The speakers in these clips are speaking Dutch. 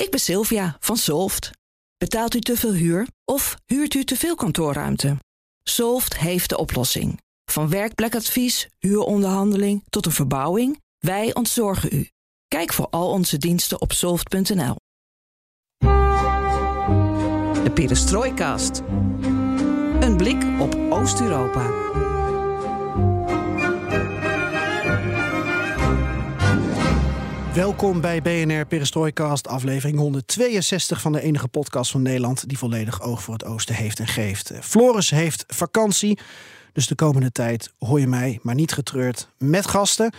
Ik ben Sylvia van Solft. Betaalt u te veel huur of huurt u te veel kantoorruimte? Solft heeft de oplossing. Van werkplekadvies, huuronderhandeling tot een verbouwing, wij ontzorgen u. Kijk voor al onze diensten op soft.nl. De Perestrooikast. Een blik op Oost-Europa. Welkom bij BNR Perestrooikast, aflevering 162 van de enige podcast van Nederland die volledig oog voor het oosten heeft en geeft. Floris heeft vakantie, dus de komende tijd hoor je mij, maar niet getreurd, met gasten.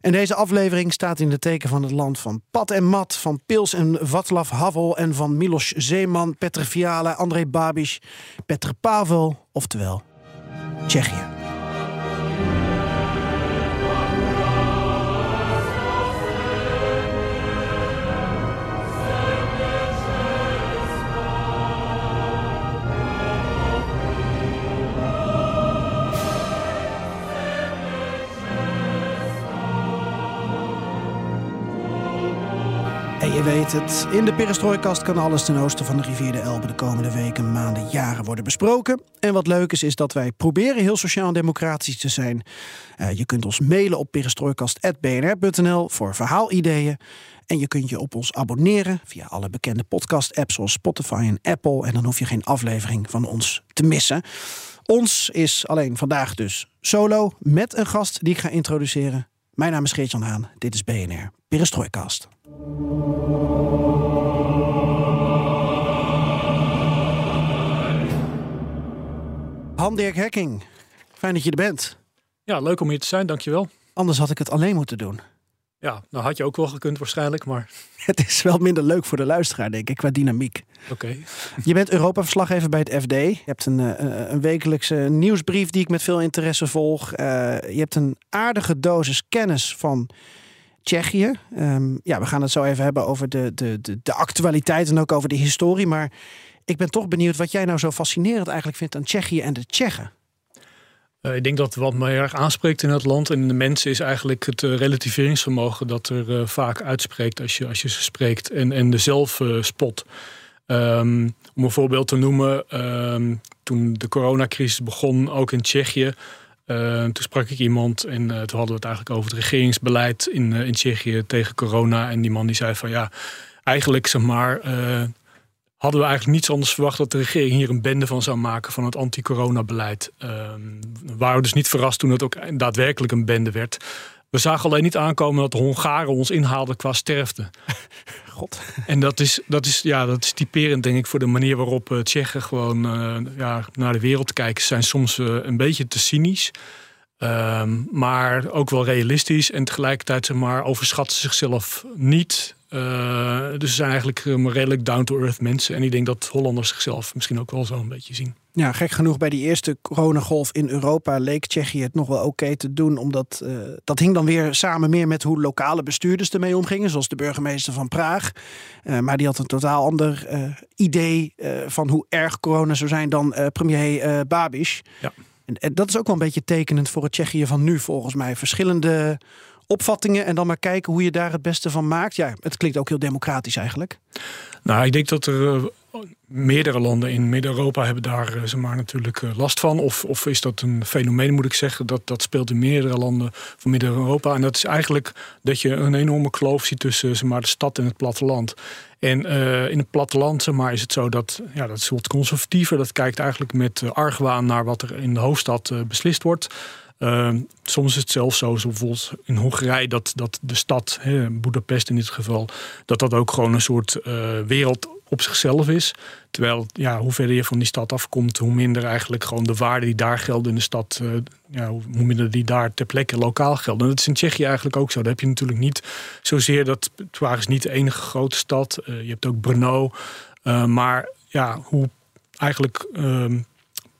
En deze aflevering staat in de teken van het land van Pat en Mat, van Pils en Václav Havel en van Milos Zeeman, Petr Fiala, André Babiš, Petr Pavel, oftewel Tsjechië. Je weet het, in de perestrooikast kan alles ten oosten van de rivier de Elbe de komende weken, maanden, jaren worden besproken. En wat leuk is, is dat wij proberen heel sociaal democratisch te zijn. Uh, je kunt ons mailen op perestrooikast.bnr.nl voor verhaalideeën. En je kunt je op ons abonneren via alle bekende podcast-apps zoals Spotify en Apple. En dan hoef je geen aflevering van ons te missen. Ons is alleen vandaag dus solo met een gast die ik ga introduceren. Mijn naam is Geert-Jan Haan. Dit is BNR Perestrooikast. Han-Dirk Hekking, fijn dat je er bent. Ja, leuk om hier te zijn, dankjewel. Anders had ik het alleen moeten doen. Ja, nou had je ook wel gekund waarschijnlijk, maar... Het is wel minder leuk voor de luisteraar, denk ik, qua dynamiek. Oké. Je bent Europa-verslaggever bij het FD. Je hebt een, uh, een wekelijkse nieuwsbrief die ik met veel interesse volg. Uh, je hebt een aardige dosis kennis van Tsjechië. Um, ja, we gaan het zo even hebben over de, de, de, de actualiteit en ook over de historie. Maar ik ben toch benieuwd wat jij nou zo fascinerend eigenlijk vindt aan Tsjechië en de Tsjechen. Uh, ik denk dat wat mij erg aanspreekt in het land en in de mensen is eigenlijk het uh, relativeringsvermogen dat er uh, vaak uitspreekt als je, als je ze spreekt en, en de zelfspot. Um, om een voorbeeld te noemen, um, toen de coronacrisis begon, ook in Tsjechië, uh, toen sprak ik iemand en uh, toen hadden we het eigenlijk over het regeringsbeleid in, uh, in Tsjechië tegen corona. En die man die zei van ja, eigenlijk zeg maar, hadden we eigenlijk niets anders verwacht dat de regering hier een bende van zou maken van het anti-corona-beleid. Ehm, we waren dus niet verrast toen het ook daadwerkelijk een bende werd. We zagen alleen niet aankomen dat de Hongaren ons inhaalden qua sterfte. En dat is, dat, is, ja, dat is typerend, denk ik, voor de manier waarop uh, Tsjechen gewoon uh, ja, naar de wereld kijken. Zijn soms uh, een beetje te cynisch, um, maar ook wel realistisch. En tegelijkertijd zeg maar, overschatten ze zichzelf niet. Dus ze zijn eigenlijk redelijk down-to-earth mensen. En ik denk dat Hollanders zichzelf misschien ook wel zo een beetje zien. Ja, gek genoeg bij die eerste coronagolf in Europa leek Tsjechië het nog wel oké okay te doen. Omdat uh, dat hing dan weer samen meer met hoe lokale bestuurders ermee omgingen. Zoals de burgemeester van Praag. Uh, maar die had een totaal ander idee van hoe erg corona zou zijn dan premier Babiš. Ja. En, en, dat is ook wel een beetje tekenend voor het Tsjechië van nu volgens mij. Verschillende opvattingen en dan maar kijken hoe je daar het beste van maakt. Ja, het klinkt ook heel democratisch eigenlijk. Nou, ik denk dat er meerdere landen in Midden-Europa hebben daar uh, zeg maar, natuurlijk uh, last van. Of, of is dat een fenomeen, moet ik zeggen. Dat, dat speelt in meerdere landen van Midden-Europa. En dat is eigenlijk dat je een enorme kloof ziet tussen zeg de stad en het platteland. En in het platteland zeg maar, is het zo dat ja, dat is wat conservatiever. Dat kijkt eigenlijk met argwaan naar wat er in de hoofdstad beslist wordt. Uh, soms is het zelfs zo, zoals bijvoorbeeld in Hongarije, dat, dat de stad, hè, Budapest in dit geval, dat dat ook gewoon een soort uh, wereld op zichzelf is. Terwijl, ja, hoe verder je van die stad afkomt, hoe minder eigenlijk gewoon de waarden die daar gelden in de stad, uh, ja, hoe minder die daar ter plekke lokaal gelden. En dat is in Tsjechië eigenlijk ook zo. Daar heb je natuurlijk niet zozeer dat, het is niet de enige grote stad. Uh, je hebt ook Brno. Maar ja, hoe eigenlijk ehm,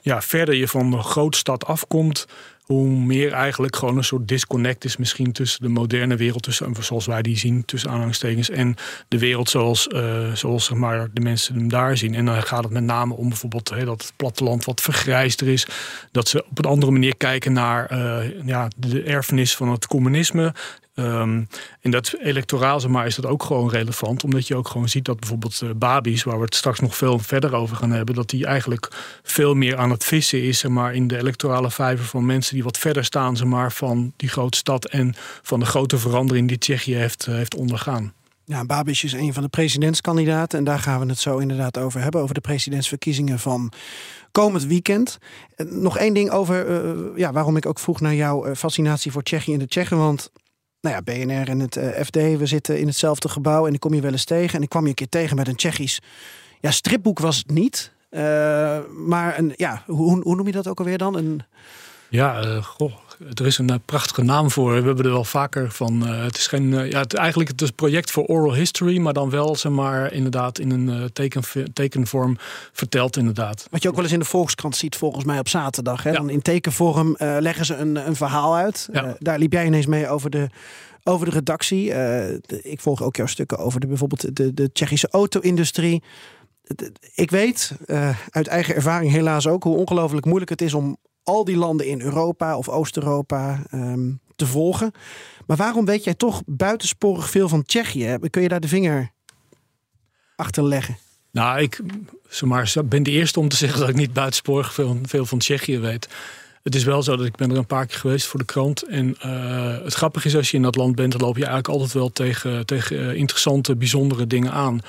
ja, verder je van de grote stad afkomt, hoe meer eigenlijk gewoon een soort disconnect is misschien tussen de moderne wereld, tussen, zoals wij die zien, tussen aanhalingstekens, en de wereld zoals, uh, zoals zeg maar, de mensen hem daar zien. En dan gaat het met name om bijvoorbeeld hè, dat het platteland wat vergrijsder is, dat ze op een andere manier kijken naar uh, ja, de erfenis van het communisme. Um, en dat electoraal zeg maar, is dat ook gewoon relevant, omdat je ook gewoon ziet dat bijvoorbeeld uh, Babi's, waar we het straks nog veel verder over gaan hebben, dat die eigenlijk veel meer aan het vissen is zeg maar, in de electorale vijver van mensen die wat verder staan zeg maar, van die grote stad en van de grote verandering die Tsjechië heeft, uh, heeft ondergaan. Ja, Babiš is een van de presidentskandidaten. En daar gaan we het zo inderdaad over hebben. Over de presidentsverkiezingen van komend weekend. Eh, nog één ding over ja, waarom ik ook vroeg naar jouw fascinatie voor Tsjechië en de Tsjechen. Want nou ja, BNR en het uh, FD, we zitten in hetzelfde gebouw en ik kom je wel eens tegen. En ik kwam je een keer tegen met een Tsjechisch ja, stripboek was het niet. maar een, ja, hoe, hoe noem je dat ook alweer dan? Een... Ja, goh, er is een eh, prachtige naam voor. We hebben er wel vaker van. Uh, het is geen, uh, ja, het, eigenlijk het is een project voor oral history, maar dan wel zeg maar inderdaad in een teken, tekenvorm verteld inderdaad. Wat je ook wel eens in de Volkskrant ziet volgens mij op zaterdag. Hè? Ja. Dan in tekenvorm leggen ze een, een verhaal uit. Ja. daar liep jij ineens mee over de over de redactie. De, ik volg ook jouw stukken over de, bijvoorbeeld de, de Tsjechische auto-industrie. Ik weet uit eigen ervaring helaas ook hoe ongelooflijk moeilijk het is om al die landen in Europa of Oost-Europa um, te volgen. Maar waarom weet jij toch buitensporig veel van Tsjechië? Kun je daar de vinger achter leggen? Nou, ik zeg maar, ben de eerste om te zeggen dat ik niet buitensporig veel, veel van Tsjechië weet. Het is wel zo dat ik ben er een paar keer geweest voor de krant. En uh, het grappige is als je in dat land bent, dan loop je eigenlijk altijd wel tegen, tegen interessante, bijzondere dingen aan.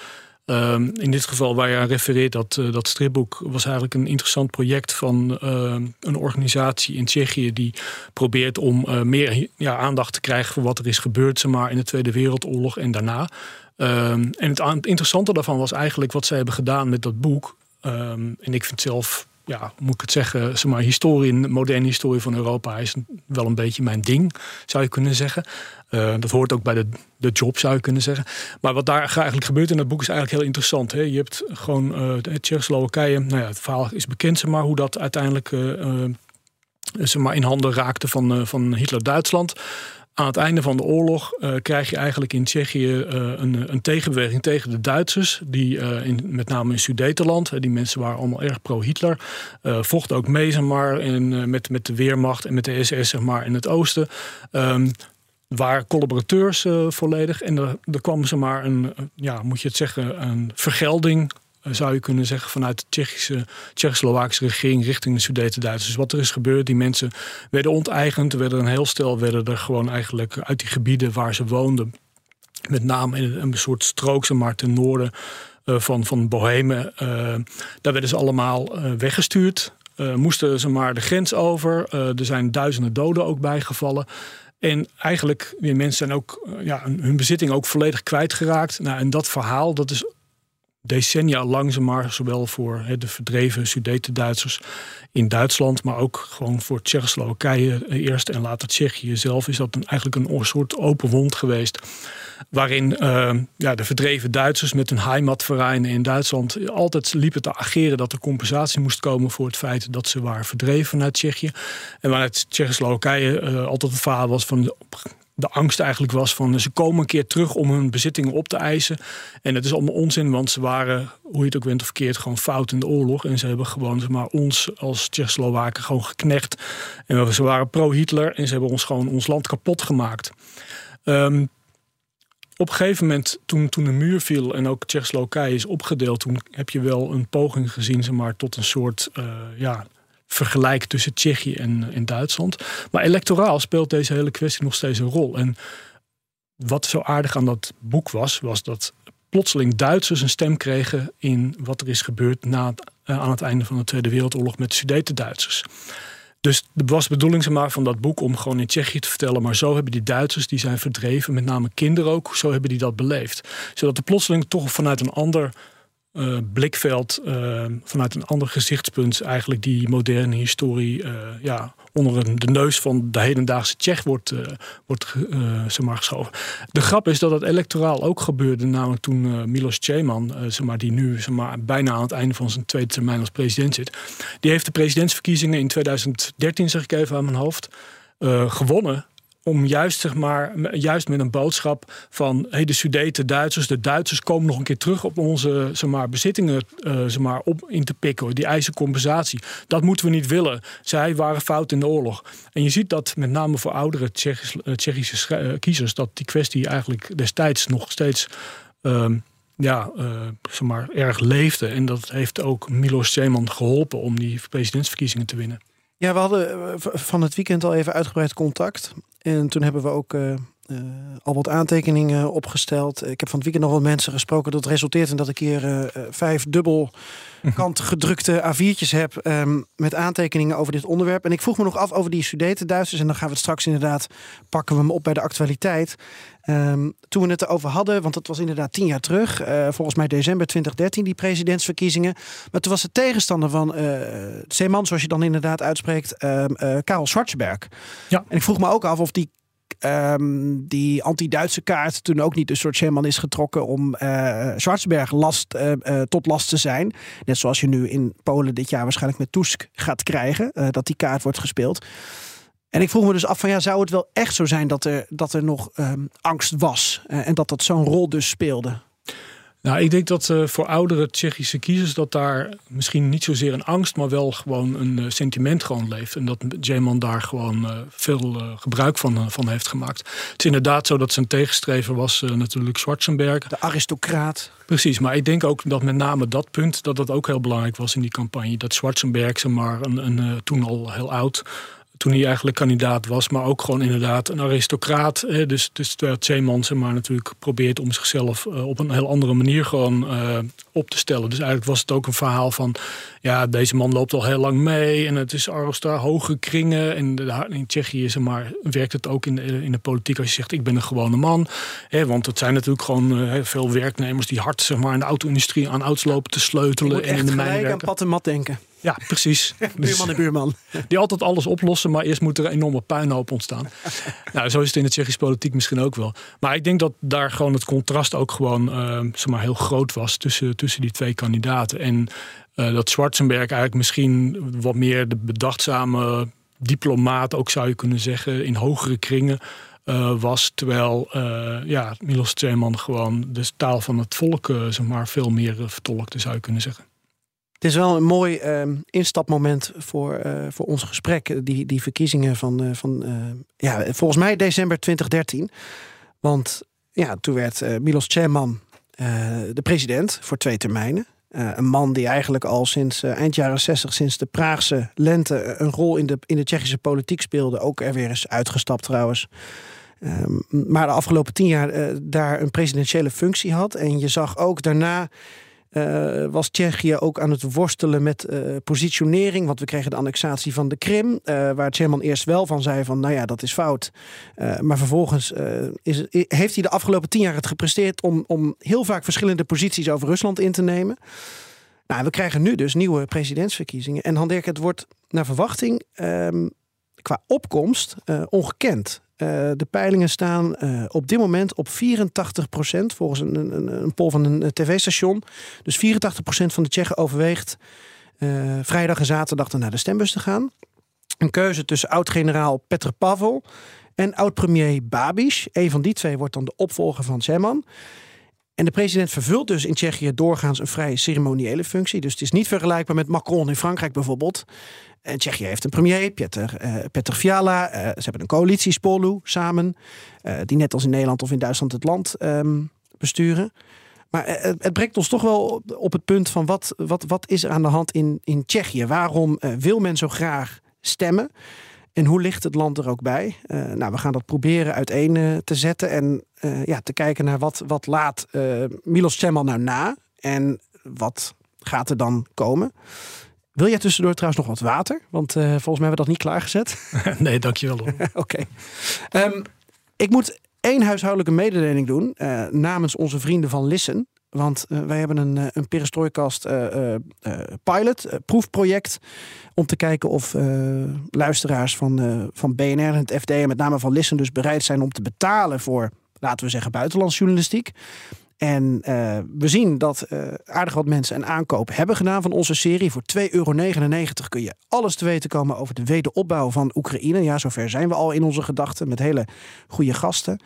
Um, in dit geval waar je aan refereert, dat, uh, dat stripboek was eigenlijk een interessant project van uh, een organisatie in Tsjechië die probeert om uh, meer ja, aandacht te krijgen voor wat er is gebeurd zeg maar, in de Tweede Wereldoorlog en daarna. Um, en het interessante daarvan was eigenlijk wat zij hebben gedaan met dat boek. En ik vind zelf ja, moet ik het zeggen, zeg maar, historie, moderne historie van Europa is wel een beetje mijn ding, zou je kunnen zeggen. Uh, dat hoort ook bij de, de job, zou je kunnen zeggen. Maar wat daar eigenlijk gebeurt in dat boek is eigenlijk heel interessant. Hè? Je hebt gewoon uh, Tsjechoslowakije, nou ja, het verhaal is bekend, maar, hoe dat uiteindelijk uh, zeg maar, in handen raakte van, van Hitler-Duitsland aan het einde van de oorlog uh, krijg je eigenlijk in Tsjechië uh, een, een, tegenbeweging tegen de Duitsers. Die in, met name in Sudetenland, die mensen waren allemaal erg pro-Hitler. vochten ook mee zeg maar, in, met, met de Weermacht en met de SS zeg maar, in het oosten. Um, waren collaborateurs volledig. En er, er kwam ze maar een, ja, moet je het zeggen, een vergelding zou je kunnen zeggen, vanuit de Tsjechische, Tsjechoslowaakse regering richting de Sudeten-Duitsers. Dus wat er is gebeurd, die mensen werden onteigend, er werden een heel stel, werden er gewoon eigenlijk uit die gebieden waar ze woonden, met name in een soort strook, maar ten noorden uh, van, van Bohemen, uh, daar werden ze allemaal weggestuurd. moesten ze maar de grens over. er zijn duizenden doden ook bijgevallen. En eigenlijk, die mensen zijn ook ja, hun bezitting ook volledig kwijtgeraakt. Nou, en dat verhaal, dat is decennia maar, zowel voor de verdreven Sudeten-Duitsers in Duitsland, maar ook gewoon voor Tsjechoslowakije eerst en later Tsjechië zelf, is dat een, eigenlijk een soort open wond geweest. Waarin uh, ja, de verdreven Duitsers met hun heimatvereinen in Duitsland altijd liepen te ageren dat er compensatie moest komen voor het feit dat ze waren verdreven vanuit Tsjechië. En waaruit Tsjechoslowakije uh, altijd het verhaal was van de angst eigenlijk was van ze komen een keer terug om hun bezittingen op te eisen. En het is allemaal onzin, want ze waren, hoe je het ook bent of verkeerd, gewoon fout in de oorlog. En ze hebben gewoon zeg maar, ons als Tsjechoslowaken gewoon geknecht. En ze waren pro-Hitler en ze hebben ons gewoon ons land kapot gemaakt. Um, op een gegeven moment, toen, toen de muur viel en ook Tsjechoslowakije is opgedeeld, toen heb je wel een poging gezien zeg maar, tot een soort uh, ja, vergelijk tussen Tsjechië en, en Duitsland. Maar electoraal speelt deze hele kwestie nog steeds een rol. En wat zo aardig aan dat boek was, was dat plotseling Duitsers een stem kregen in wat er is gebeurd na, uh, aan het einde van de Tweede Wereldoorlog met de Sudeten-Duitsers. Dus de was bedoeling zeg maar, van dat boek om gewoon in Tsjechië te vertellen. Maar zo hebben die Duitsers, die zijn verdreven, met name kinderen ook, zo hebben die dat beleefd. Zodat er plotseling toch vanuit een ander uh, blikveld uh, vanuit een ander gezichtspunt eigenlijk die moderne historie uh, ja, onder de neus van de hedendaagse Tsjech wordt, wordt maar, geschoven. De grap is dat het electoraal ook gebeurde, namelijk toen Milos Zeman, zeg maar, die nu zeg maar, bijna aan het einde van zijn tweede termijn als president zit, die heeft de presidentsverkiezingen in 2013, zeg ik even aan mijn hoofd, gewonnen om juist, zeg maar, juist met een boodschap van hey, de Sudeten, Duitsers, de Duitsers komen nog een keer terug op onze zeg maar, bezittingen uh, zeg maar, op in te pikken. Die eisen compensatie. Dat moeten we niet willen. Zij waren fout in de oorlog. En je ziet dat met name voor oudere Tsjechische kiezers, dat die kwestie eigenlijk destijds nog steeds. Ehm, ja, zeg maar, erg leefde. En dat heeft ook Milos Zeman geholpen om die presidentsverkiezingen te winnen. Ja, we hadden eh, van het weekend al even uitgebreid contact. En toen hebben we ook uh, al wat aantekeningen opgesteld. Ik heb van het weekend nog wat mensen gesproken. Dat resulteert in dat ik hier vijf dubbel kant gedrukte A4'tjes heb um, met aantekeningen over dit onderwerp. En ik vroeg me nog af over die Sudeten Duitsers. En dan gaan we het straks inderdaad pakken we hem op bij de actualiteit. Um, toen we het erover hadden, want het was inderdaad tien jaar terug, uh, volgens mij december 2013, die presidentsverkiezingen. Maar toen was de tegenstander van uh, Zeeman, zoals je dan inderdaad uitspreekt, uh, Karel Schwarzenberg. Ja. En ik vroeg me ook af of die Um, die anti-Duitse kaart toen ook niet een soort Sherman is getrokken om uh, last, uh, uh, tot last te zijn. Net zoals je nu in Polen dit jaar waarschijnlijk met Tusk gaat krijgen, dat die kaart wordt gespeeld. En ik vroeg me dus af van ja, zou het wel echt zo zijn dat er, dat er nog um, angst was en dat dat zo'n rol dus speelde? Nou, ik denk dat uh, voor oudere Tsjechische kiezers dat daar misschien niet zozeer een angst, maar wel gewoon een uh, sentiment gewoon leeft. En dat Jeman daar gewoon uh, veel gebruik van, van heeft gemaakt. Het is inderdaad zo dat zijn tegenstrever was natuurlijk Schwarzenberg. De aristocraat. Precies, maar ik denk ook dat met name dat punt, dat dat ook heel belangrijk was in die campagne. Dat Schwarzenberg, zeg maar, een, een toen al heel oud toen hij eigenlijk kandidaat was, maar ook gewoon inderdaad een aristocraat. Hè, dus, dus terwijl Zeeman zeg maar natuurlijk probeert om zichzelf uh, op een heel andere manier gewoon uh, op te stellen. Dus eigenlijk was het ook een verhaal van, ja, deze man loopt al heel lang mee en het is Arostar, hoge kringen. En de, in Tsjechië zeg maar, werkt het ook in de, in de politiek als je zegt, ik ben een gewone man. Hè, want het zijn natuurlijk gewoon uh, veel werknemers die hard zeg maar, in de auto-industrie aan auto's lopen te sleutelen. en in de mijn aan pat en mat denken. Ja, precies. buurman en buurman. Die altijd alles oplossen, maar eerst moet er een enorme puinhoop ontstaan. nou, zo is het in de Tsjechische politiek misschien ook wel. Maar ik denk dat daar gewoon het contrast ook gewoon uh, zeg maar, heel groot was tussen, tussen die twee kandidaten. En uh, dat Schwarzenberg eigenlijk misschien wat meer de bedachtzame diplomaat, ook zou je kunnen zeggen, in hogere kringen. Uh, was. Terwijl uh, ja, Milos Zeeman gewoon de taal van het volk uh, zeg maar, veel meer vertolkte, zou je kunnen zeggen. Het is wel een mooi uh, instapmoment voor, uh, voor ons gesprek. Die, die verkiezingen van, uh, van ja, volgens mij december 2013. Want ja, toen werd Milos Zeman de president voor twee termijnen. een man die eigenlijk al sinds eind jaren 60, sinds de Praagse lente, een rol in de, in de Tsjechische politiek speelde. Ook er weer eens uitgestapt trouwens. Um, maar de afgelopen tien jaar daar een presidentiële functie had. En je zag ook daarna uh, was Tsjechië ook aan het worstelen met uh, positionering. Want we kregen de annexatie van de Krim. Uh, waar Tjerman eerst wel van zei van nou ja, dat is fout. maar vervolgens is, heeft hij de afgelopen tien jaar het gepresteerd om, om heel vaak verschillende posities over Rusland in te nemen. Nou, we krijgen nu dus nieuwe presidentsverkiezingen. En Han het wordt naar verwachting um, qua opkomst ongekend. Uh, de peilingen staan uh, op dit moment op 84 procent, volgens een, een, een poll van een tv-station. Dus 84 procent van de Tsjechen overweegt vrijdag en zaterdag naar de stembus te gaan. Een keuze tussen oud-generaal Petr Pavel en oud-premier Babiš. Een van die twee wordt dan de opvolger van Zeman. En de president vervult dus in Tsjechië doorgaans een vrij ceremoniële functie. Dus het is niet vergelijkbaar met Macron in Frankrijk bijvoorbeeld. En Tsjechië heeft een premier, Peter, uh, Fiala. Uh, ze hebben een coalitie, Spolu, samen. Die net als in Nederland of in Duitsland het land um, besturen. Maar het, brengt ons toch wel op het punt van wat, wat, wat is er aan de hand in, in Tsjechië? Waarom wil men zo graag stemmen? En hoe ligt het land er ook bij? Nou, we gaan dat proberen uiteen te zetten en ja, te kijken naar wat, wat laat Milos Zeman nou na en wat gaat er dan komen. Wil jij tussendoor trouwens nog wat water? Want volgens mij hebben we dat niet klaargezet. nee, dankjewel. Oké. okay. um, ik moet één huishoudelijke mededeling doen namens onze vrienden van Listen. Want uh, wij hebben een, een perestrooikast uh, uh, pilot, proefproject. Om te kijken of luisteraars van, van BNR en het FD en met name van Listen dus bereid zijn om te betalen voor, laten we zeggen, buitenlandsjournalistiek. En uh, we zien dat uh, aardig wat mensen een aankoop hebben gedaan van onze serie. Voor 2,99 euro kun je alles te weten komen over de wederopbouw van Oekraïne. Ja, zover zijn we al in onze gedachten met hele goede gasten.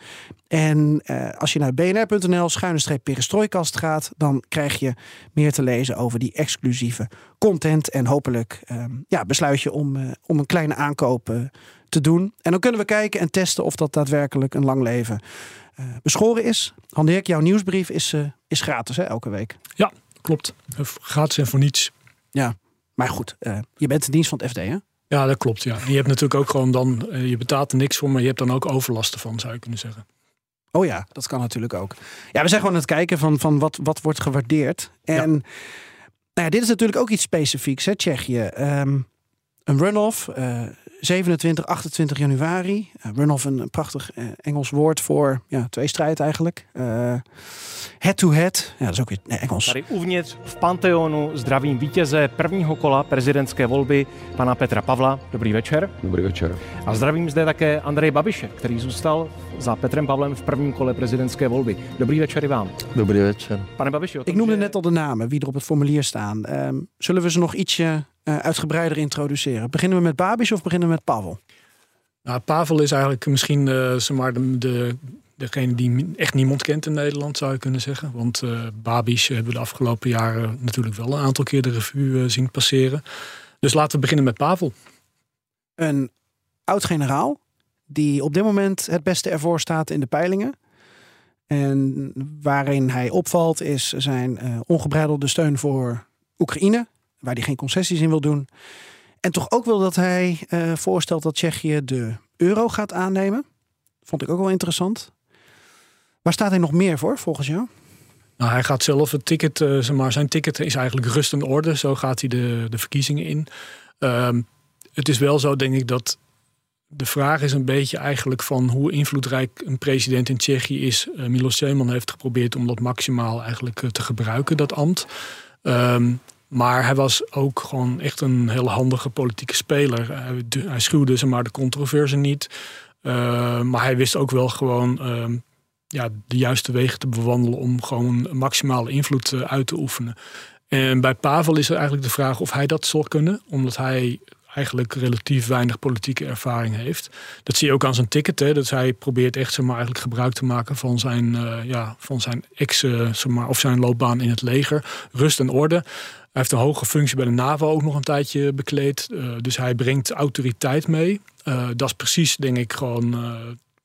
En uh, als je naar bnr.nl schuine perestrooikast gaat, dan krijg je meer te lezen over die exclusieve content. En hopelijk ja, besluit je om, om een kleine aankoop te doen. En dan kunnen we kijken en testen of dat daadwerkelijk een lang leven uh, beschoren is. Dirk, jouw nieuwsbrief is, uh, is gratis hè, elke week. Ja, klopt. Gratis en voor niets. Ja, maar goed, uh, je bent de dienst van het FD hè? Ja, dat klopt. Ja. Je hebt natuurlijk ook gewoon dan, je betaalt er niks voor, maar je hebt dan ook overlasten van, zou je kunnen zeggen. Oh ja, dat kan natuurlijk ook. Ja, we zijn gewoon aan het kijken van, van wat, wat wordt gewaardeerd. En ja. Nou ja, dit is natuurlijk ook iets specifieks, hè, Tsjechië. Um, een runoff. Uh, 27, 28 januari. Uh, runoff een, een prachtig uh, Engels woord voor ja, tweestrijd eigenlijk. Head-to-head. Uh, ja, dat is ook weer nee, Engels. Tady uvnitř v Panteonu zdravím vítěze prvního kola prezidentské volby, pana Petra Pavla. Dobrý večer. Dobrý večer. A zdravím zde také Andrej Babiše, který zůstal za Petrem Pavlem v prvním kole prezidentské volby. Dobrý večer i vám. Dobrý večer. Pane Babiši, Ik noemde net al de namen, wie er op het formulier staan. Um, zullen we ze nog ietsje uh, uitgebreider introduceren? Beginnen we met Babiš of beginnen we met Pavel? Nou, Pavel is eigenlijk misschien uh, zeg maar de, de, degene die echt niemand kent in Nederland, zou je kunnen zeggen. Want uh, Babiš hebben we de afgelopen jaren natuurlijk wel een aantal keer de revue zien passeren. Dus laten we beginnen met Pavel. Een oud-generaal die op dit moment het beste ervoor staat in de peilingen. En waarin hij opvalt is zijn uh, ongebreidelde steun voor Oekraïne, waar hij geen concessies in wil doen. En toch ook wil dat hij uh, voorstelt dat Tsjechië de euro gaat aannemen. Vond ik ook wel interessant. Waar staat hij nog meer voor, volgens jou? Nou, hij gaat zelf het ticket, uh, zeg maar, zijn ticket is eigenlijk rust en orde. Zo gaat hij de, de verkiezingen in. Um, het is wel zo, denk ik, dat de vraag is een beetje eigenlijk van hoe invloedrijk een president in Tsjechië is. Uh, Milos Zeman heeft geprobeerd om dat maximaal eigenlijk te gebruiken, dat ambt. Um, maar hij was ook gewoon echt een heel handige politieke speler. Hij, schuwde ze maar de controverse niet. Uh, maar hij wist ook wel gewoon uh, ja, de juiste wegen te bewandelen om gewoon maximale invloed uh, uit te oefenen. En bij Pavel is er eigenlijk de vraag of hij dat zal kunnen, omdat hij eigenlijk relatief weinig politieke ervaring heeft. Dat zie je ook aan zijn ticket. Hè, dat hij probeert echt zeg maar, eigenlijk gebruik te maken van zijn, uh, ja, van zijn ex, uh, zeg maar, of zijn loopbaan in het leger. Rust en orde. Hij heeft een hoge functie bij de NAVO ook nog een tijdje bekleed. Uh, dus hij brengt autoriteit mee. dat is precies, denk ik, gewoon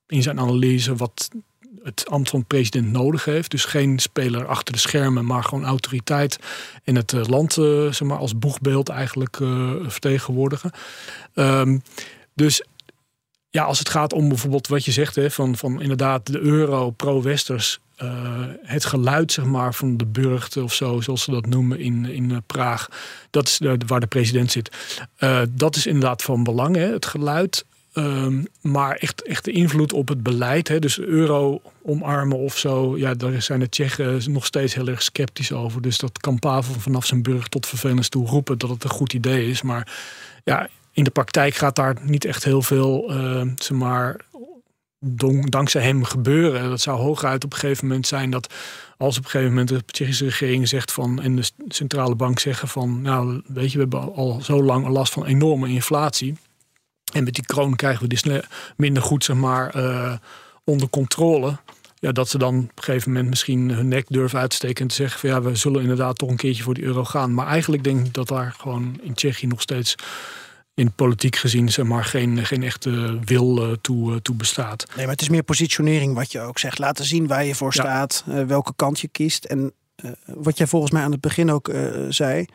in zijn analyse wat het ambt van president nodig heeft. Dus geen speler achter de schermen, maar gewoon autoriteit en het land uh, zeg maar, als boegbeeld eigenlijk uh, vertegenwoordigen. Um, dus ja, als het gaat om bijvoorbeeld wat je zegt, hè, van, van inderdaad de euro pro-westers. Het geluid zeg maar, van de burchten of zo, zoals ze dat noemen in, in Praag. Dat is waar de president zit. dat is inderdaad van belang, hè, het geluid. Um, maar echt, echt de invloed op het beleid, hè, dus euro omarmen of zo, ja, daar zijn de Tsjechen nog steeds heel erg sceptisch over. Dus dat kan Pavel vanaf zijn burg tot vervelens toe roepen dat het een goed idee is. Maar ja, in de praktijk gaat daar niet echt heel veel, zeg maar, dankzij hem gebeuren. Dat zou hooguit op een gegeven moment zijn dat als op een gegeven moment de Tsjechische regering zegt van en de centrale bank zeggen van, nou, weet je, we hebben al zo lang last van enorme inflatie. En met die kroon krijgen we die minder goed zeg maar, uh, onder controle. Ja, dat ze dan op een gegeven moment misschien hun nek durven uitsteken en te zeggen van ja, we zullen inderdaad toch een keertje voor die euro gaan. Maar eigenlijk denk ik dat daar gewoon in Tsjechië nog steeds in politiek gezien zeg maar, geen, geen echte wil uh, toe, uh, toe bestaat. Nee, maar het is meer positionering wat je ook zegt. Laten zien waar je voor ja. staat, welke kant je kiest. En wat jij volgens mij aan het begin ook zei.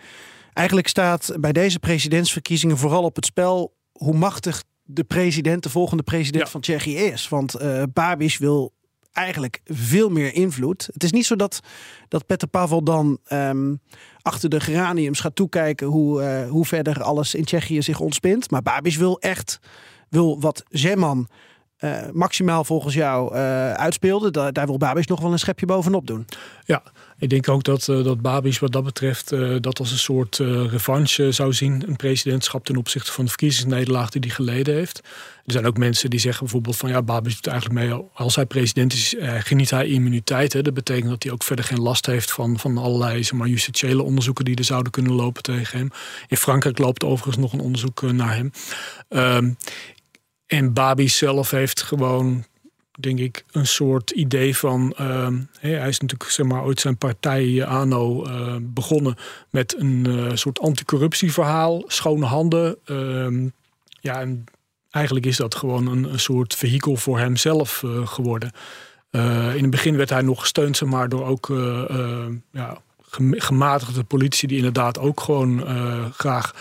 Eigenlijk staat bij deze presidentsverkiezingen vooral op het spel hoe machtig de president, de volgende president ja. van Tsjechië is. Want uh, Babiš wil eigenlijk veel meer invloed. Het is niet zo dat, dat Peter Pavel dan um, achter de geraniums gaat toekijken hoe, uh, hoe verder alles in Tsjechië zich ontspint. Maar Babiš wil echt wil wat Zeman maximaal volgens jou uitspeelde. Daar, daar wil Babis nog wel een schepje bovenop doen. Ja, ik denk ook dat, uh, dat Babis wat dat betreft uh, dat als een soort uh, revanche zou zien. Een presidentschap ten opzichte van de verkiezingsnederlaag die hij geleden heeft. Er zijn ook mensen die zeggen bijvoorbeeld van ja, Babis doet eigenlijk mee. Als hij president is, geniet hij immuniteit. Hè. Dat betekent dat hij ook verder geen last heeft van, van allerlei zeg maar, justitiële onderzoeken die er zouden kunnen lopen tegen hem. In Frankrijk loopt overigens nog een onderzoek naar hem. Um, en Babis zelf heeft gewoon denk ik, een soort idee van. Uh, hij is natuurlijk zeg maar, ooit zijn partij eh, ANO uh, begonnen met een uh, soort anticorruptieverhaal, schone handen. Ehm, ja, en eigenlijk is dat gewoon een, soort vehikel voor hemzelf geworden. in het begin werd hij nog gesteund, zeg maar, door ook ja, gematigde politici die inderdaad ook gewoon graag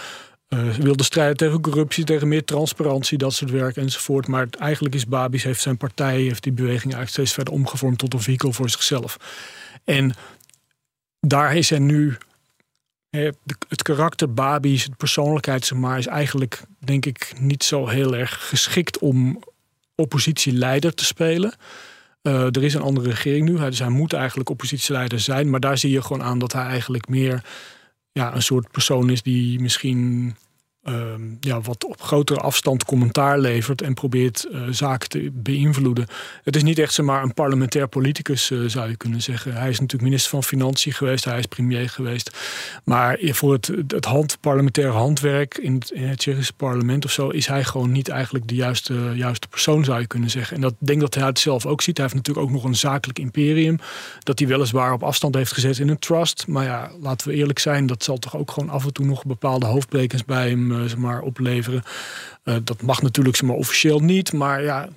uh, wilde strijden tegen corruptie, tegen meer transparantie, dat soort werk enzovoort. Maar eigenlijk is Babis, heeft zijn partij, heeft die beweging eigenlijk steeds verder omgevormd tot een vehikel voor zichzelf. En daar is hij nu. het karakter Babis, het persoonlijkheid, zeg maar, is eigenlijk, denk ik, niet zo heel erg geschikt om oppositieleider te spelen. Uh, er is een andere regering nu, dus hij moet eigenlijk oppositieleider zijn. Maar daar zie je gewoon aan dat hij eigenlijk meer ja, een soort persoon is die misschien Ehm, ja, wat op grotere afstand commentaar levert en probeert uh, zaken te beïnvloeden. Het is niet echt zomaar een parlementair politicus, uh, zou je kunnen zeggen. Hij is natuurlijk minister van Financiën geweest, hij is premier geweest. Maar voor het, het hand, parlementaire handwerk in het, in het Tsjechische parlement of zo, is hij gewoon niet eigenlijk de juiste, juiste persoon, zou je kunnen zeggen. En dat denk dat hij het zelf ook ziet. Hij heeft natuurlijk ook nog een zakelijk imperium, dat hij weliswaar op afstand heeft gezet in een trust. Maar ja, laten we eerlijk zijn, dat zal toch ook gewoon af en toe nog bepaalde hoofdbrekens bij hem uh, zeg maar, opleveren. Uh, dat mag natuurlijk zeg maar, officieel niet, maar ja,